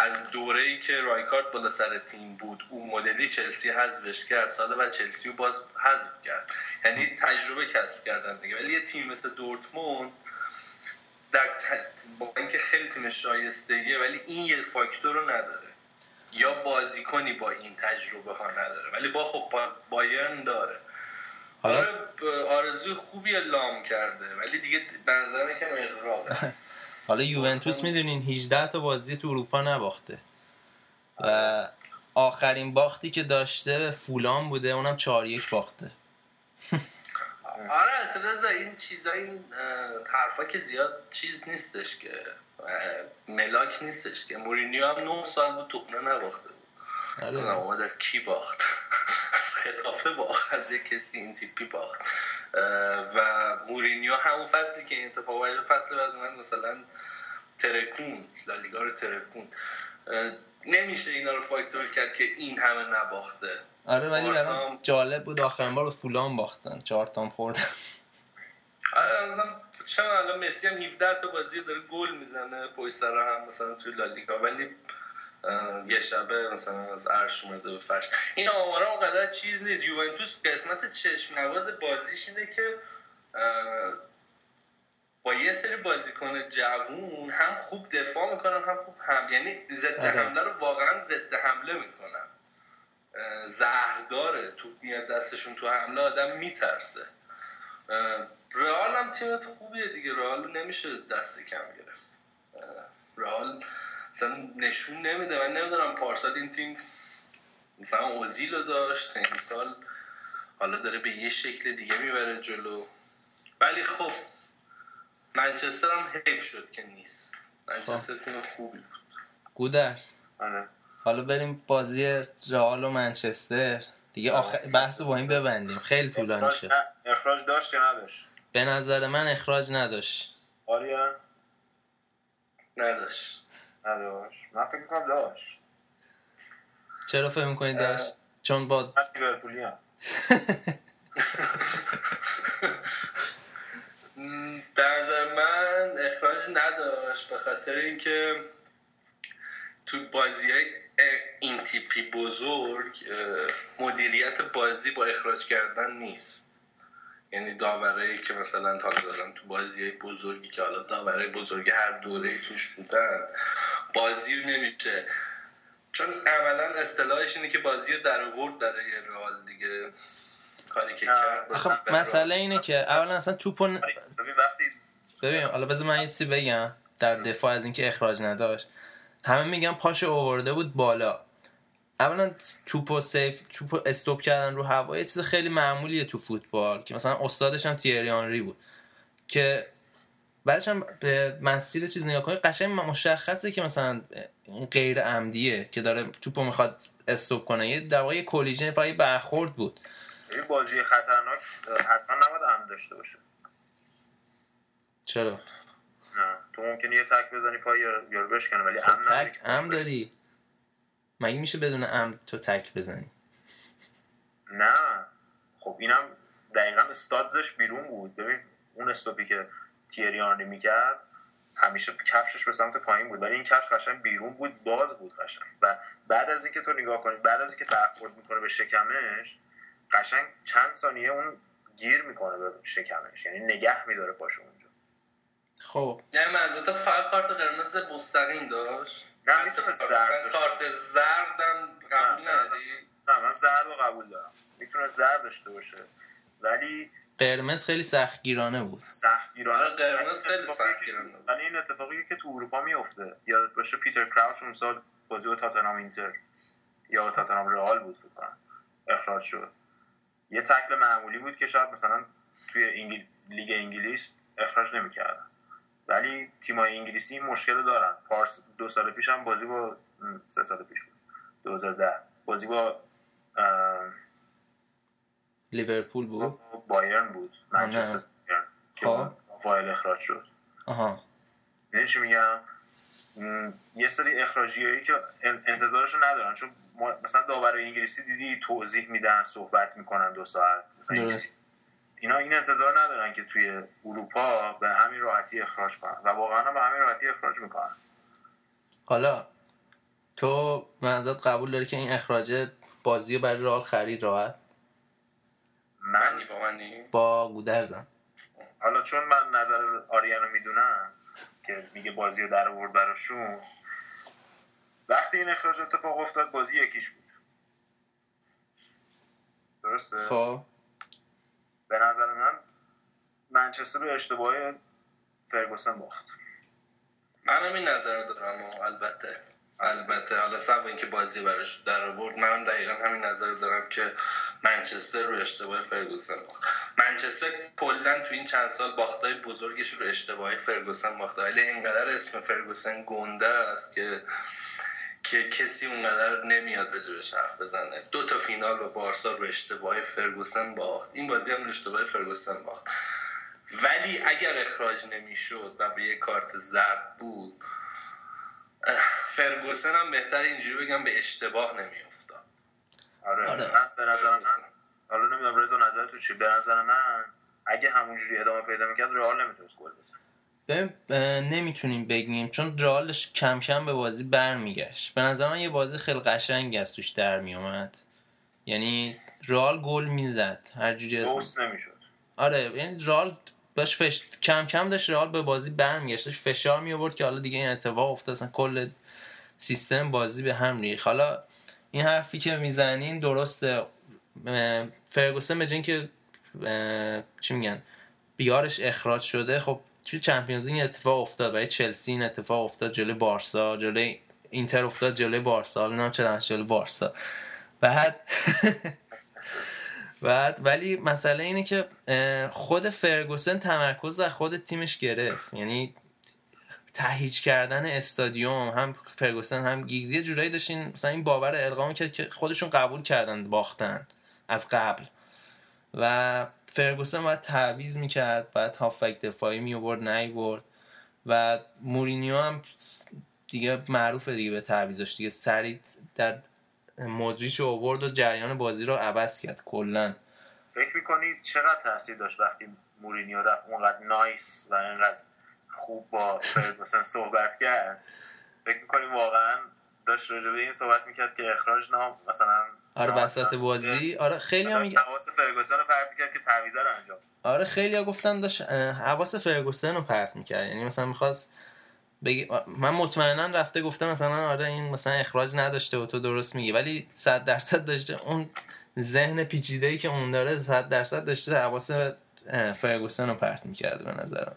از دوره ای که رایکارد بالا سر تیم بود اون مدلی چلسی حذفش کرد. سال بعد چلسی رو باز حذف کرد. یعنی تجربه کسب کردن دیگه. ولی یه تیم مثل دورتموند در با اینکه خیلی تیم شایستگیه ولی این یه فاکتور رو نداره. یا بازیکنی با این تجربه ها نداره. ولی با خب با بایرن داره. حالا؟ آره آرزوی خوبی لام کرده. ولی دیگه به نظر من یکم اغراقه (laughs) حالا یوونتوس می‌دونین 18 تا بازی تو اروپا نباخته. و آخرین باختی که داشته فولان بوده اونم 4 یک باخته. آره اعتراض این چیزا این حرفا که زیاد چیز نیستش که ملاک نیستش که. مورینیو هم 9 سال بود تو خونه نباخته بود. آره. اومد از کی باخت؟ (laughs) خطافه باخت از یک کسی این تیپی باخت. و مورینیو همون فصلی که این اتفاق فصل بعد من مثلا ترکون لالیگا رو ترکون. نمیشه اینا رو فاکتور کرد که این همه نباخته. آره ولی جالب بود آخرین بار فولان باختن. چهار تام خوردن. آره مثلا چرا الان مسی هم 17 تا بازی داره گل می‌زنه پشت سر هم مثلا توی لالیگا. ولی یه شبه مثلا از عرش اومده به فرش. این آمارا اونقدر چیز نیست. یوونتوس قسمت چشم نواز بازیش اینه که با یه سری بازیکن جوون هم خوب دفاع می‌کنن هم خوب هم یعنی ضد آره. حمله رو واقعا ضد حمله می‌کنن. زهرداره. توپ میاد دستشون تو حمله آدم میترسه. رئال هم تیمت خوبیه دیگه. رئال نمیشه دست کم گرفت. رئال مثلا نشون نمیده. من نمی‌دونم پارسال این تیم مثلا اوزیل رو داشت. این سال حالا داره به یه شکل دیگه می‌بره جلو. ولی خب منچستر هم حیف شد که نیست. منچستر خب. تیم خوبی بود. گودرس آره. حالا بریم بازی رئال و منچستر. دیگه آخر بحث با این ببندیم. خیلی طولانی شد. اخراج داشت یا نداشت؟ به نظر من اخراج نداشت. آریا؟ نداشت. نداشت. من فکر کنم داشت. چرا فکر می‌کنید داشت؟ چون با لیورپولی به نظر من اخراج نداشت. به خاطر اینکه تو بازی های این تیپی بزرگ مدیریت بازی با اخراج کردن نیست. یعنی داوره که مثلا تا دادم تو بازی های بزرگی که حالا داوره بزرگی هر دوره توش بودن بازی نمیشه. چون اولا اصطلاحش اینه که بازی در آورد داره یه رئال دیگه. کاری که کرد مسئله اینه که اولا اصلا توپو ببین حالا بذار من یه بگم در دفاع از اینکه اخراج نداشت. همه میگن پاشو اوورده بود بالا. اولا توپو سیف توپو استوب کردن رو هوا یه چیز خیلی معمولیه تو فوتبال که مثلا استادش هم تیری آنری بود که بعدش هم به مسیر چیز نگاه کنی قشنگ مشخصه که مثلا غیر عمدیه که داره توپو می‌خواد استوب کنه. یه در واقع کلیژن فقط برخورد بود. این بازی خطرناک حتما نباید عمد داشته باشه. چرا؟ نه. تو ممکنه یه تک بزنی پای یارو بشکنه ولی خب تک ام داری. مگه میشه بدون ام تو تک بزنی؟ نه. خب اینم دقیقا استادزش بیرون بود. ببین اون استوپی که تیری آنری می‌کرد همیشه کفشش به سمت پایین بود. ولی این کفش قشنگ بیرون بود باز بود قشنگ. و بعد از اینکه تو نگاه کنی بعد از اینکه برخورد می‌کنه به شکمش قشنگ چند ثانیه اون گیر می‌کنه به شکمش. یعنی نگه میداره پاشو اونجا. خب. نه منظورت فقط کارت قرمز مستقیم داشت. نه می‌تونه زرد کارت زردم قبول نداری؟ نه من زرد رو قبول دارم. می‌تونه زرد داشته باشه. ولی قرمز خیلی سختگیرانه بود. سختگیرانه آره، قرمز خیلی سختگیرانه ولی این اتفاقی که تو اروپا میفته یاد باشه پیتر کراوچ اون سال بازی با تاتنهام اینتر یا تاتنهام رئال بود فکر کنم. اخراج شد. یه تکل معمولی بود که شاید مثلا توی انگل... لیگ انگلیس اخراج نمی‌کردن. ولی تیمای انگلیسی این مشکل دارن. پارس دو سال پیش هم بازی با سه سال پیش بود. 2010 بازی با لیورپول بود؟ بایرن بود. منچستر که خب. فایل اخراج شد. آها. یعنی چی میگم؟ یه سری اخراجی هایی که انتظارشو ندارن. چون مثلا داور انگلیسی دیدی توضیح میدن صحبت می‌کنن دو ساعت. مثلا اینا این انتظار ندارن که توی اروپا به همین راحتی اخراج کنن و واقعا به همین راحتی اخراج می‌کنن. حالا تو منظورت قبول داری که این اخراج بازی برای رئال خرید راحت؟ من؟ با منی با گودرزم. حالا چون من نظر آریانو می‌دونم که میگه بازی رو در آورد براشون وقتی این اخراج اتفاق افتاد بازی یکیش بود. درسته؟ خب. به نظر من منچستر به اشتباه فرگوسن باخت. من هم این نظر دارم البته البته. حالا سب اینکه بازی براش در آورد منم دقیقا همین نظر دارم که منچستر رو اشتباه فرگوسن منچستر کلا تو این چند سال باختای بزرگش رو اشتباه فرگوسن باخته. ولی اینقدر اسم فرگوسن گنده است که که کسی اونقدر نمیاد راجبش حرف بزنه. دو تا فینال با بارسا رو اشتباه فرگوسن باخت. این بازی هم رو اشتباه فرگوسن باخت. ولی اگر اخراج نمی‌شد و به یه کارت زرد بود فرگوسن هم بهتر اینجوری بگم به اشتباه نمیافتاد. آره, آره. من به نظر من حالا نمی‌دونم رضا نظر تو چی؟ به نظر من اگه همونجوری ادامه پیدا می‌کرد رئال نمی‌تونست گل بزنه. نمی‌تونیم بگیم چون رئالش کم کم به بازی برمیگشت. به نظر من یه بازی خیلی قشنگ از توش در میومد. یعنی رئال گل می‌زد هر جوری نمی‌شد. آره یعنی رئال داشت فش... کم کم داشت رئال به بازی برمیگشت. داشت فشار می آورد که حالا دیگه این اتفاق افتاد اصلا کل سیستم بازی به هم ریخت. حالا این حرفی که می‌زنین درسته. فرگوسن به که چی میگن بیارش اخراج شده خب توی چمپیونز این اتفاق افتاد برای چلسی این اتفاق افتاد جلوی بارسا جلوی اینتر افتاد جلوی بارسا نه چرا جلوی بارسا. بعد (laughs) بعد ولی مسئله اینه که خود فرگوسن تمرکز از خود تیمش گرفت. یعنی تهیج کردن استادیوم هم فرگوسن هم گیگز یه جورایی داشتین مثلا این باور القامی کرد که خودشون قبول کردن باختن از قبل. و فرگوسن باید تعویز می‌کرد باید هافک دفاعی میورد نیورد و مورینیو هم دیگه معروفه دیگه به تعویزش دیگه سریع در مدریش اوورد و جریان بازی رو عوض کرد کلا. فکر می‌کنید چقدر تاثیر داشت وقتی مورینیو رفت؟ اونقدر نایس و اینقدر خوب با فرگوسن صحبت کرد؟ فکر می‌کنیم واقعا داشت راجع به این صحبت می‌کرد که اخراج نام مثلا آره وسط بازی. آره. خیلی هم میگه حواس فرگوسن رو پرت می‌کرد که تعویض رو انجام آره خیلی ها گفتن داشت حواس فرگوسن رو پرت می‌کرد. یعنی مثلا می‌خواست بگی من مطمئنا رفته گفته مثلا آره این مثلا اخراج نداشته و تو درست میگی. ولی 100 درصد داشته اون ذهن پیچیده ای که اون داره 100 درصد داشته حواس فرگوسن رو پرت می‌کرد به نظرم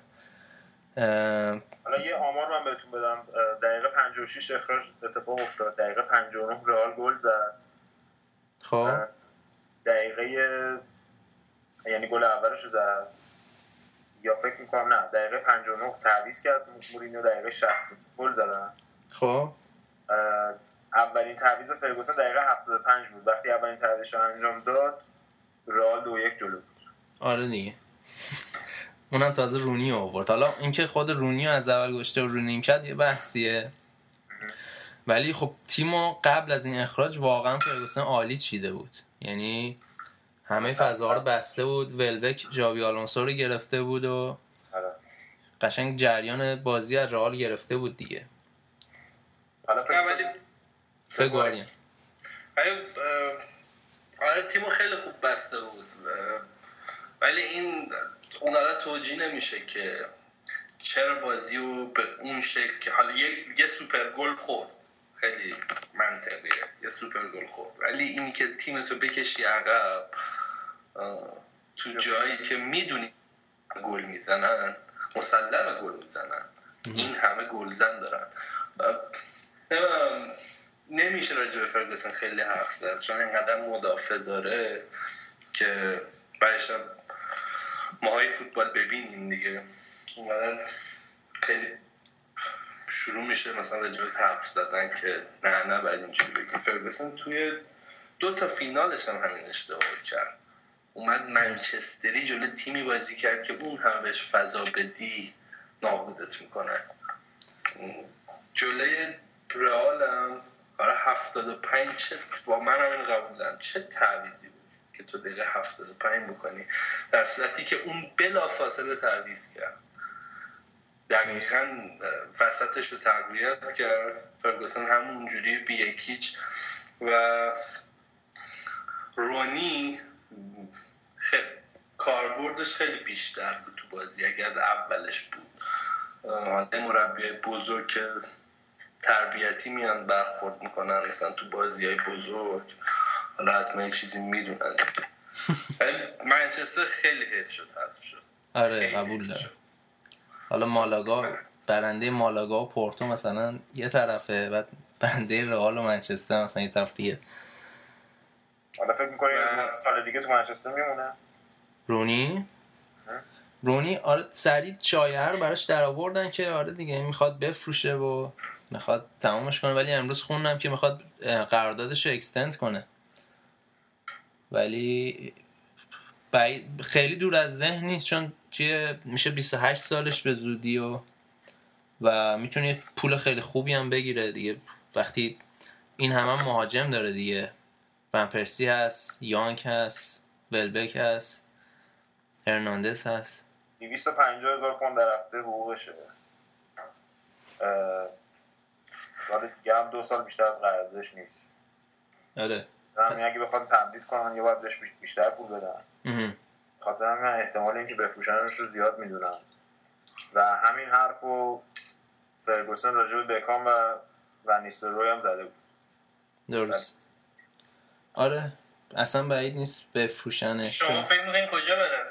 حالا یه آمار من بهتون بدم. دقیقه 56 اخراج اتفاق افتاد. دقیقه 59 رئال گل زد. خب. دقیقه یعنی گل اولش رو زد. یا فکر می‌کنم نه دقیقه 59 تعویض کرد مورینیو دقیقه 60 گل زدن. خب. اولین تعویض فرگوسن دقیقه 75 بود. وقتی اولین تعویضش رو انجام داد رئال دو یک جلو بود. آره دیگه. اونم تازه رونی آورد. حالا اینکه خود رونی از اول گشته و رونی کرد یه بحثیه. ولی خب تیمو قبل از این اخراج واقعا فرگوسن عالی چیده بود. یعنی همه فضاها رو بسته بود ولبک جاوی آلونسو رو گرفته بود و آره. قشنگ جریان بازی از رئال گرفته بود دیگه. ولی بگو آره تیمو خیلی خوب بسته بود. ولی این اونقدر توجیه نمیشه که چرا بازی رو به اون شکل که حالا یه, یه سوپر گل خورد. خیلی منطقیه. یه سوپر گل خورد ولی این که تیمتو بکشی عقب تو جایی که می‌دونی گل می‌زنن مسلم گل می‌زنن. این همه گلزن دارن. نمیشه راجع به فرگسن خیلی حرف زد چون اینقدر مدافع داره که بعدش ماهای فوتبال ببینیم دیگه. اینقدر خیلی شروع میشه مثلا به حرف زدن که نه نه بعد اینجوری بگیم. فرگسن توی دو تا فینالش هم همین اشتباه کرد. اومد منچستری جلو تیمی بازی کرد که اون هم بهش فضا بدی نابودت می‌کنه. جلوی رئال هم برای هفتاد و پنج چه با من هم این قبول چه تعویزی بود که تو دقیقه هفتاد و پنج بکنی؟ در صورتی که اون بلا فاصله تعویز کرد. دقیقا وسطش رو تقویت کرد. فرگوسن همونجوری بی یکیچ. و رونی خیلی کاربردش خیلی بیشتر بود تو بازی اگه از اولش بود. حالا مربی بزرگ که تربیتی میان برخورد می‌کنن مثلا تو بازی های بزرگ. حالا حتما یک چیزی می‌دونن. (laughs) منچستر خیلی حیف شد حذف شد. آره قبول دارم. حالا مالاگا برنده مالاگا و پورتو مثلا یه طرفه بعد برنده رئال و منچستر مثلا یه طرف دیگه. حالا فکر می‌کنی سال دیگه تو منچستر میمونه؟ رونی. رونی آره سریع شایعه رو براش در آوردن که آره دیگه می‌خواد بفروشه و می‌خواد تمامش کنه. ولی امروز خوندم که می‌خواد قراردادش رو اکستند کنه. ولی خیلی دور از ذهن نیست چون توی میشه 28 سالش به زودی و و می‌تونه پول خیلی خوبی هم بگیره دیگه. وقتی این همه هم مهاجم داره دیگه. ون پرسی هست یانک هست ولبک هست هرناندز هست. 250 هزار پوند در هفته حقوقشه. سال دیگه هم دو سال بیشتر از قراردادش نیست. آره. اگه بخواد تمدید کنن یا باید بهش بیش- بیشتر پول بدن. خاطر من احتمال اینکه بفروشنش رو زیاد می‌دونم. و همین حرف رو فرگوسن راجع به بکام و و نیستروی هم زده بود. درست. آره اصلا بعید نیست بفروشنش. شما فکر می‌کنین کجا بره؟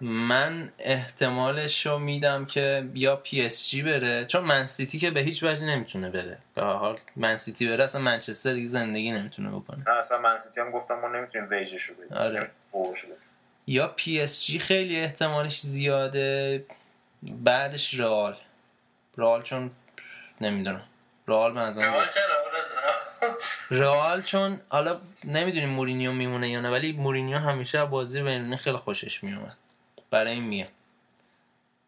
من احتمالش رو میدم که یا پی اس جی بره چون منسیتی که به هیچ وجه نمی‌تونه بده به هر حال منسیتی بره اصلا منچستر دیگه زندگی نمی‌تونه بکنه. نه اصلا منسیتی هم گفتم ما نمی‌تونیم ویجش رو بدیم. آره. نمی‌تونیم بدیم. یا پی اس جی خیلی احتمالش زیاده بعدش رئال. رئال چون نمی‌دونم. رئال به نظرم رئال چون حالا نمی‌دونیم مورینیو میمونه یا نه ولی مورینیو همیشه از بازی رونی خیلی خوشش میومد برای این میه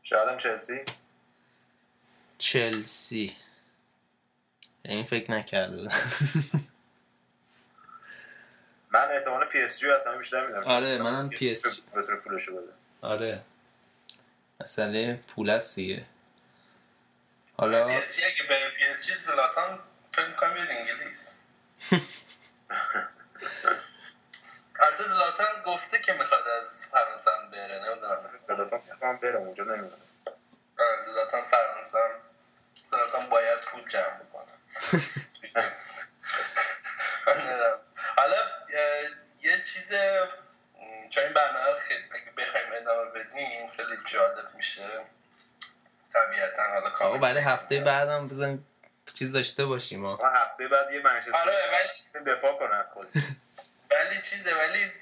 شاید هم چلسی؟ چلسی. این فکر نکرده بودم (laughs) من احتمال پی اس جی اصلا بیشتر میدم آره، منم PSG. بتونه پولش رو بده. آره. مسئله پول است دیگه. حالا پی اس جی اگه بره پی اس جی زلاتان فکر می‌کنم بیاد انگلیس البته زلاتان گفته که می‌خواد از فرانسه هم بره. نمی‌دونم. زلاتان می‌خوام برم اونجا نمی‌دونم. آره، زلاتان فرانسه هم زلاتان باید پول جمع بکنه. (laughs) (laughs) نمی‌دونم. حالا یه چیز چون این برنامه رو خیلی اگه بخوایم ادامه بدیم خیلی جالب میشه. طبیعتا حالا آقا کامنت بعد هفته بعدم بزن چیز داشته باشیم ما. هفته بعد یه منچستر آره ولی دفاع کنه از خودش. (laughs) ولی چیزه ولی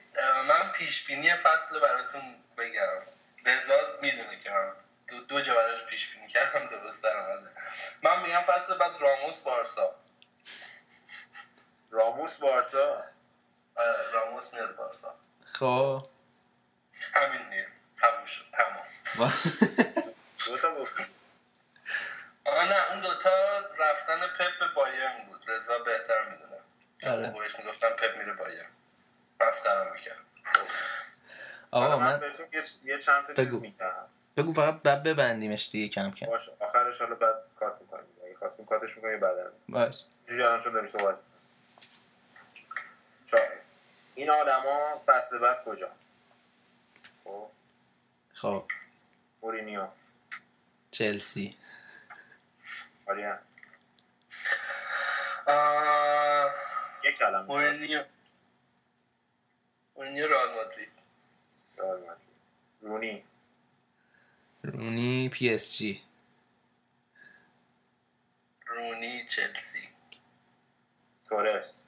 من پیش بینی فصل براتون بگم. رضا می‌دونه که من دو, دو جا براش پیش بینی کردم درست در من میگم فصل بعد راموس بارسا. راموس بارسا؟ آره راموس میاد بارسا. خب. همین دیگه. تموم شد تمام. دو تا گفت آه نه اون دوتا رفتن پپ به بایرن بود. رضا بهتر می‌دونه. آره. بهش می‌گفتم پپ میره بایرن. مسخره می‌کرد. آقا من من بهتون یه- یه چند تا چیز بگو. میگم. بگو فقط بعد ببندیمش دیگه کم کم. باشه آخرش حالا بعد کات می‌کنیم. اگه خواستیم کاتش می‌کنیم بعدا باش. اینجوری الان چون داریم صحبت این آدما فصل بعد کجا؟ خب. خب. مورینیو. چلسی. آریا. آه، یک کلمه مورینیو. مورینیو رئال مادرید. رئال مادرید. رونی. رونی پی اس جی. رونی چلسی. تورس.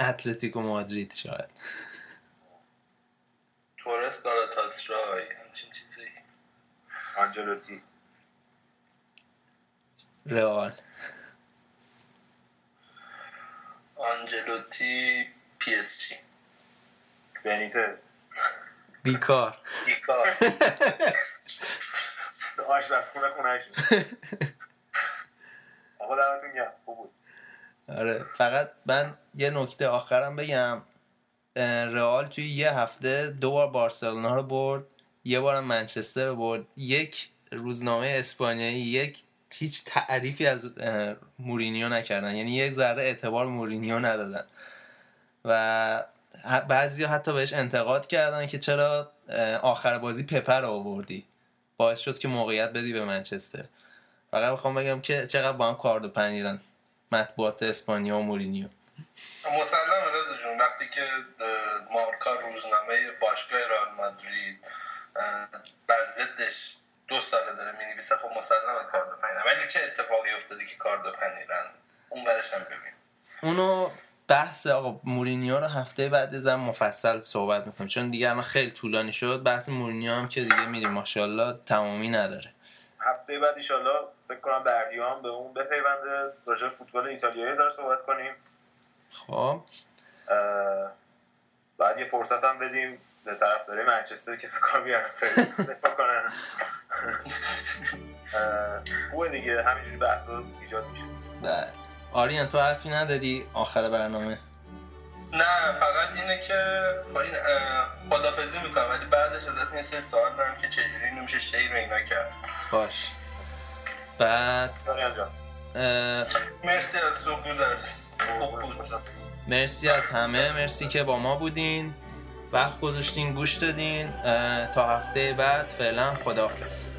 اتلتیکو مادرید شاید. تورس گالاتاسرای همچین چیزی. آنجلوتی. رئال. آنجلوتی پی اس جی. بنیتز. بیکار. بیکار. (laughs) آشپزخونه خونهش (laughs) آقا دمتون گرم. خوب بود. آره فقط من یه نکته آخرم بگم. رئال توی یه هفته دو بار بارسلونا رو برد یه بارم منچستر رو برد. یک روزنامه اسپانیایی یک هیچ تعریفی از مورینیو نکردن. یعنی یک ذره اعتبار مورینیو ندادن. و بعضی حتی بهش انتقاد کردن که چرا آخر بازی پپر رو آوردی. باعث شد که موقعیت بدی به منچستر. فقط می‌خوام بگم که چقدر با هم کارد و پنیرن. مطبوعات اسپانیا و مورینیو. مسلم رضا جون وقتی که مارکا روزنامه باشگاه رئال مادرید بر ضدش دو ساله داره می‌نویسه خب مسلمه کاردو پنیر ولی چه اتفاقی افتاده که کاردو پنیرن اون برش هم ببین. اونو بحث آقا مورینیو رو هفته بعد زن مفصل صحبت می‌کنم چون دیگه الان خیلی طولانی شد. بحث مورینیو هم که دیگه میریم. ماشاءالله تمامی نداره. هفته بعد ایشالله فکر کنم بردیام به اون بپیونده. راجع فوتبال ایتالیایی ذره صحبت کنیم. خب. بعد یه فرصت هم بدیم به طرفدارای منچستر که فکر کنم دفاع کنن. (laughs) اه، خوبه دیگه همینجوری بحثا ایجاد میشه. بله. آریان تو حرفی نداری؟ آخر برنامه. نه فقط اینه که خب خدافزی می‌کنم ولی بعدش ازت یه سری سوال دارم که چجوری اینو میشه شیر اینا کرد. باش. بعد مرسی از خوب خوب بود. مرسی از همه. مرسی که با ما بودین. وقت گذاشتین گوش دادین. تا هفته بعد فعلا خداحافظ.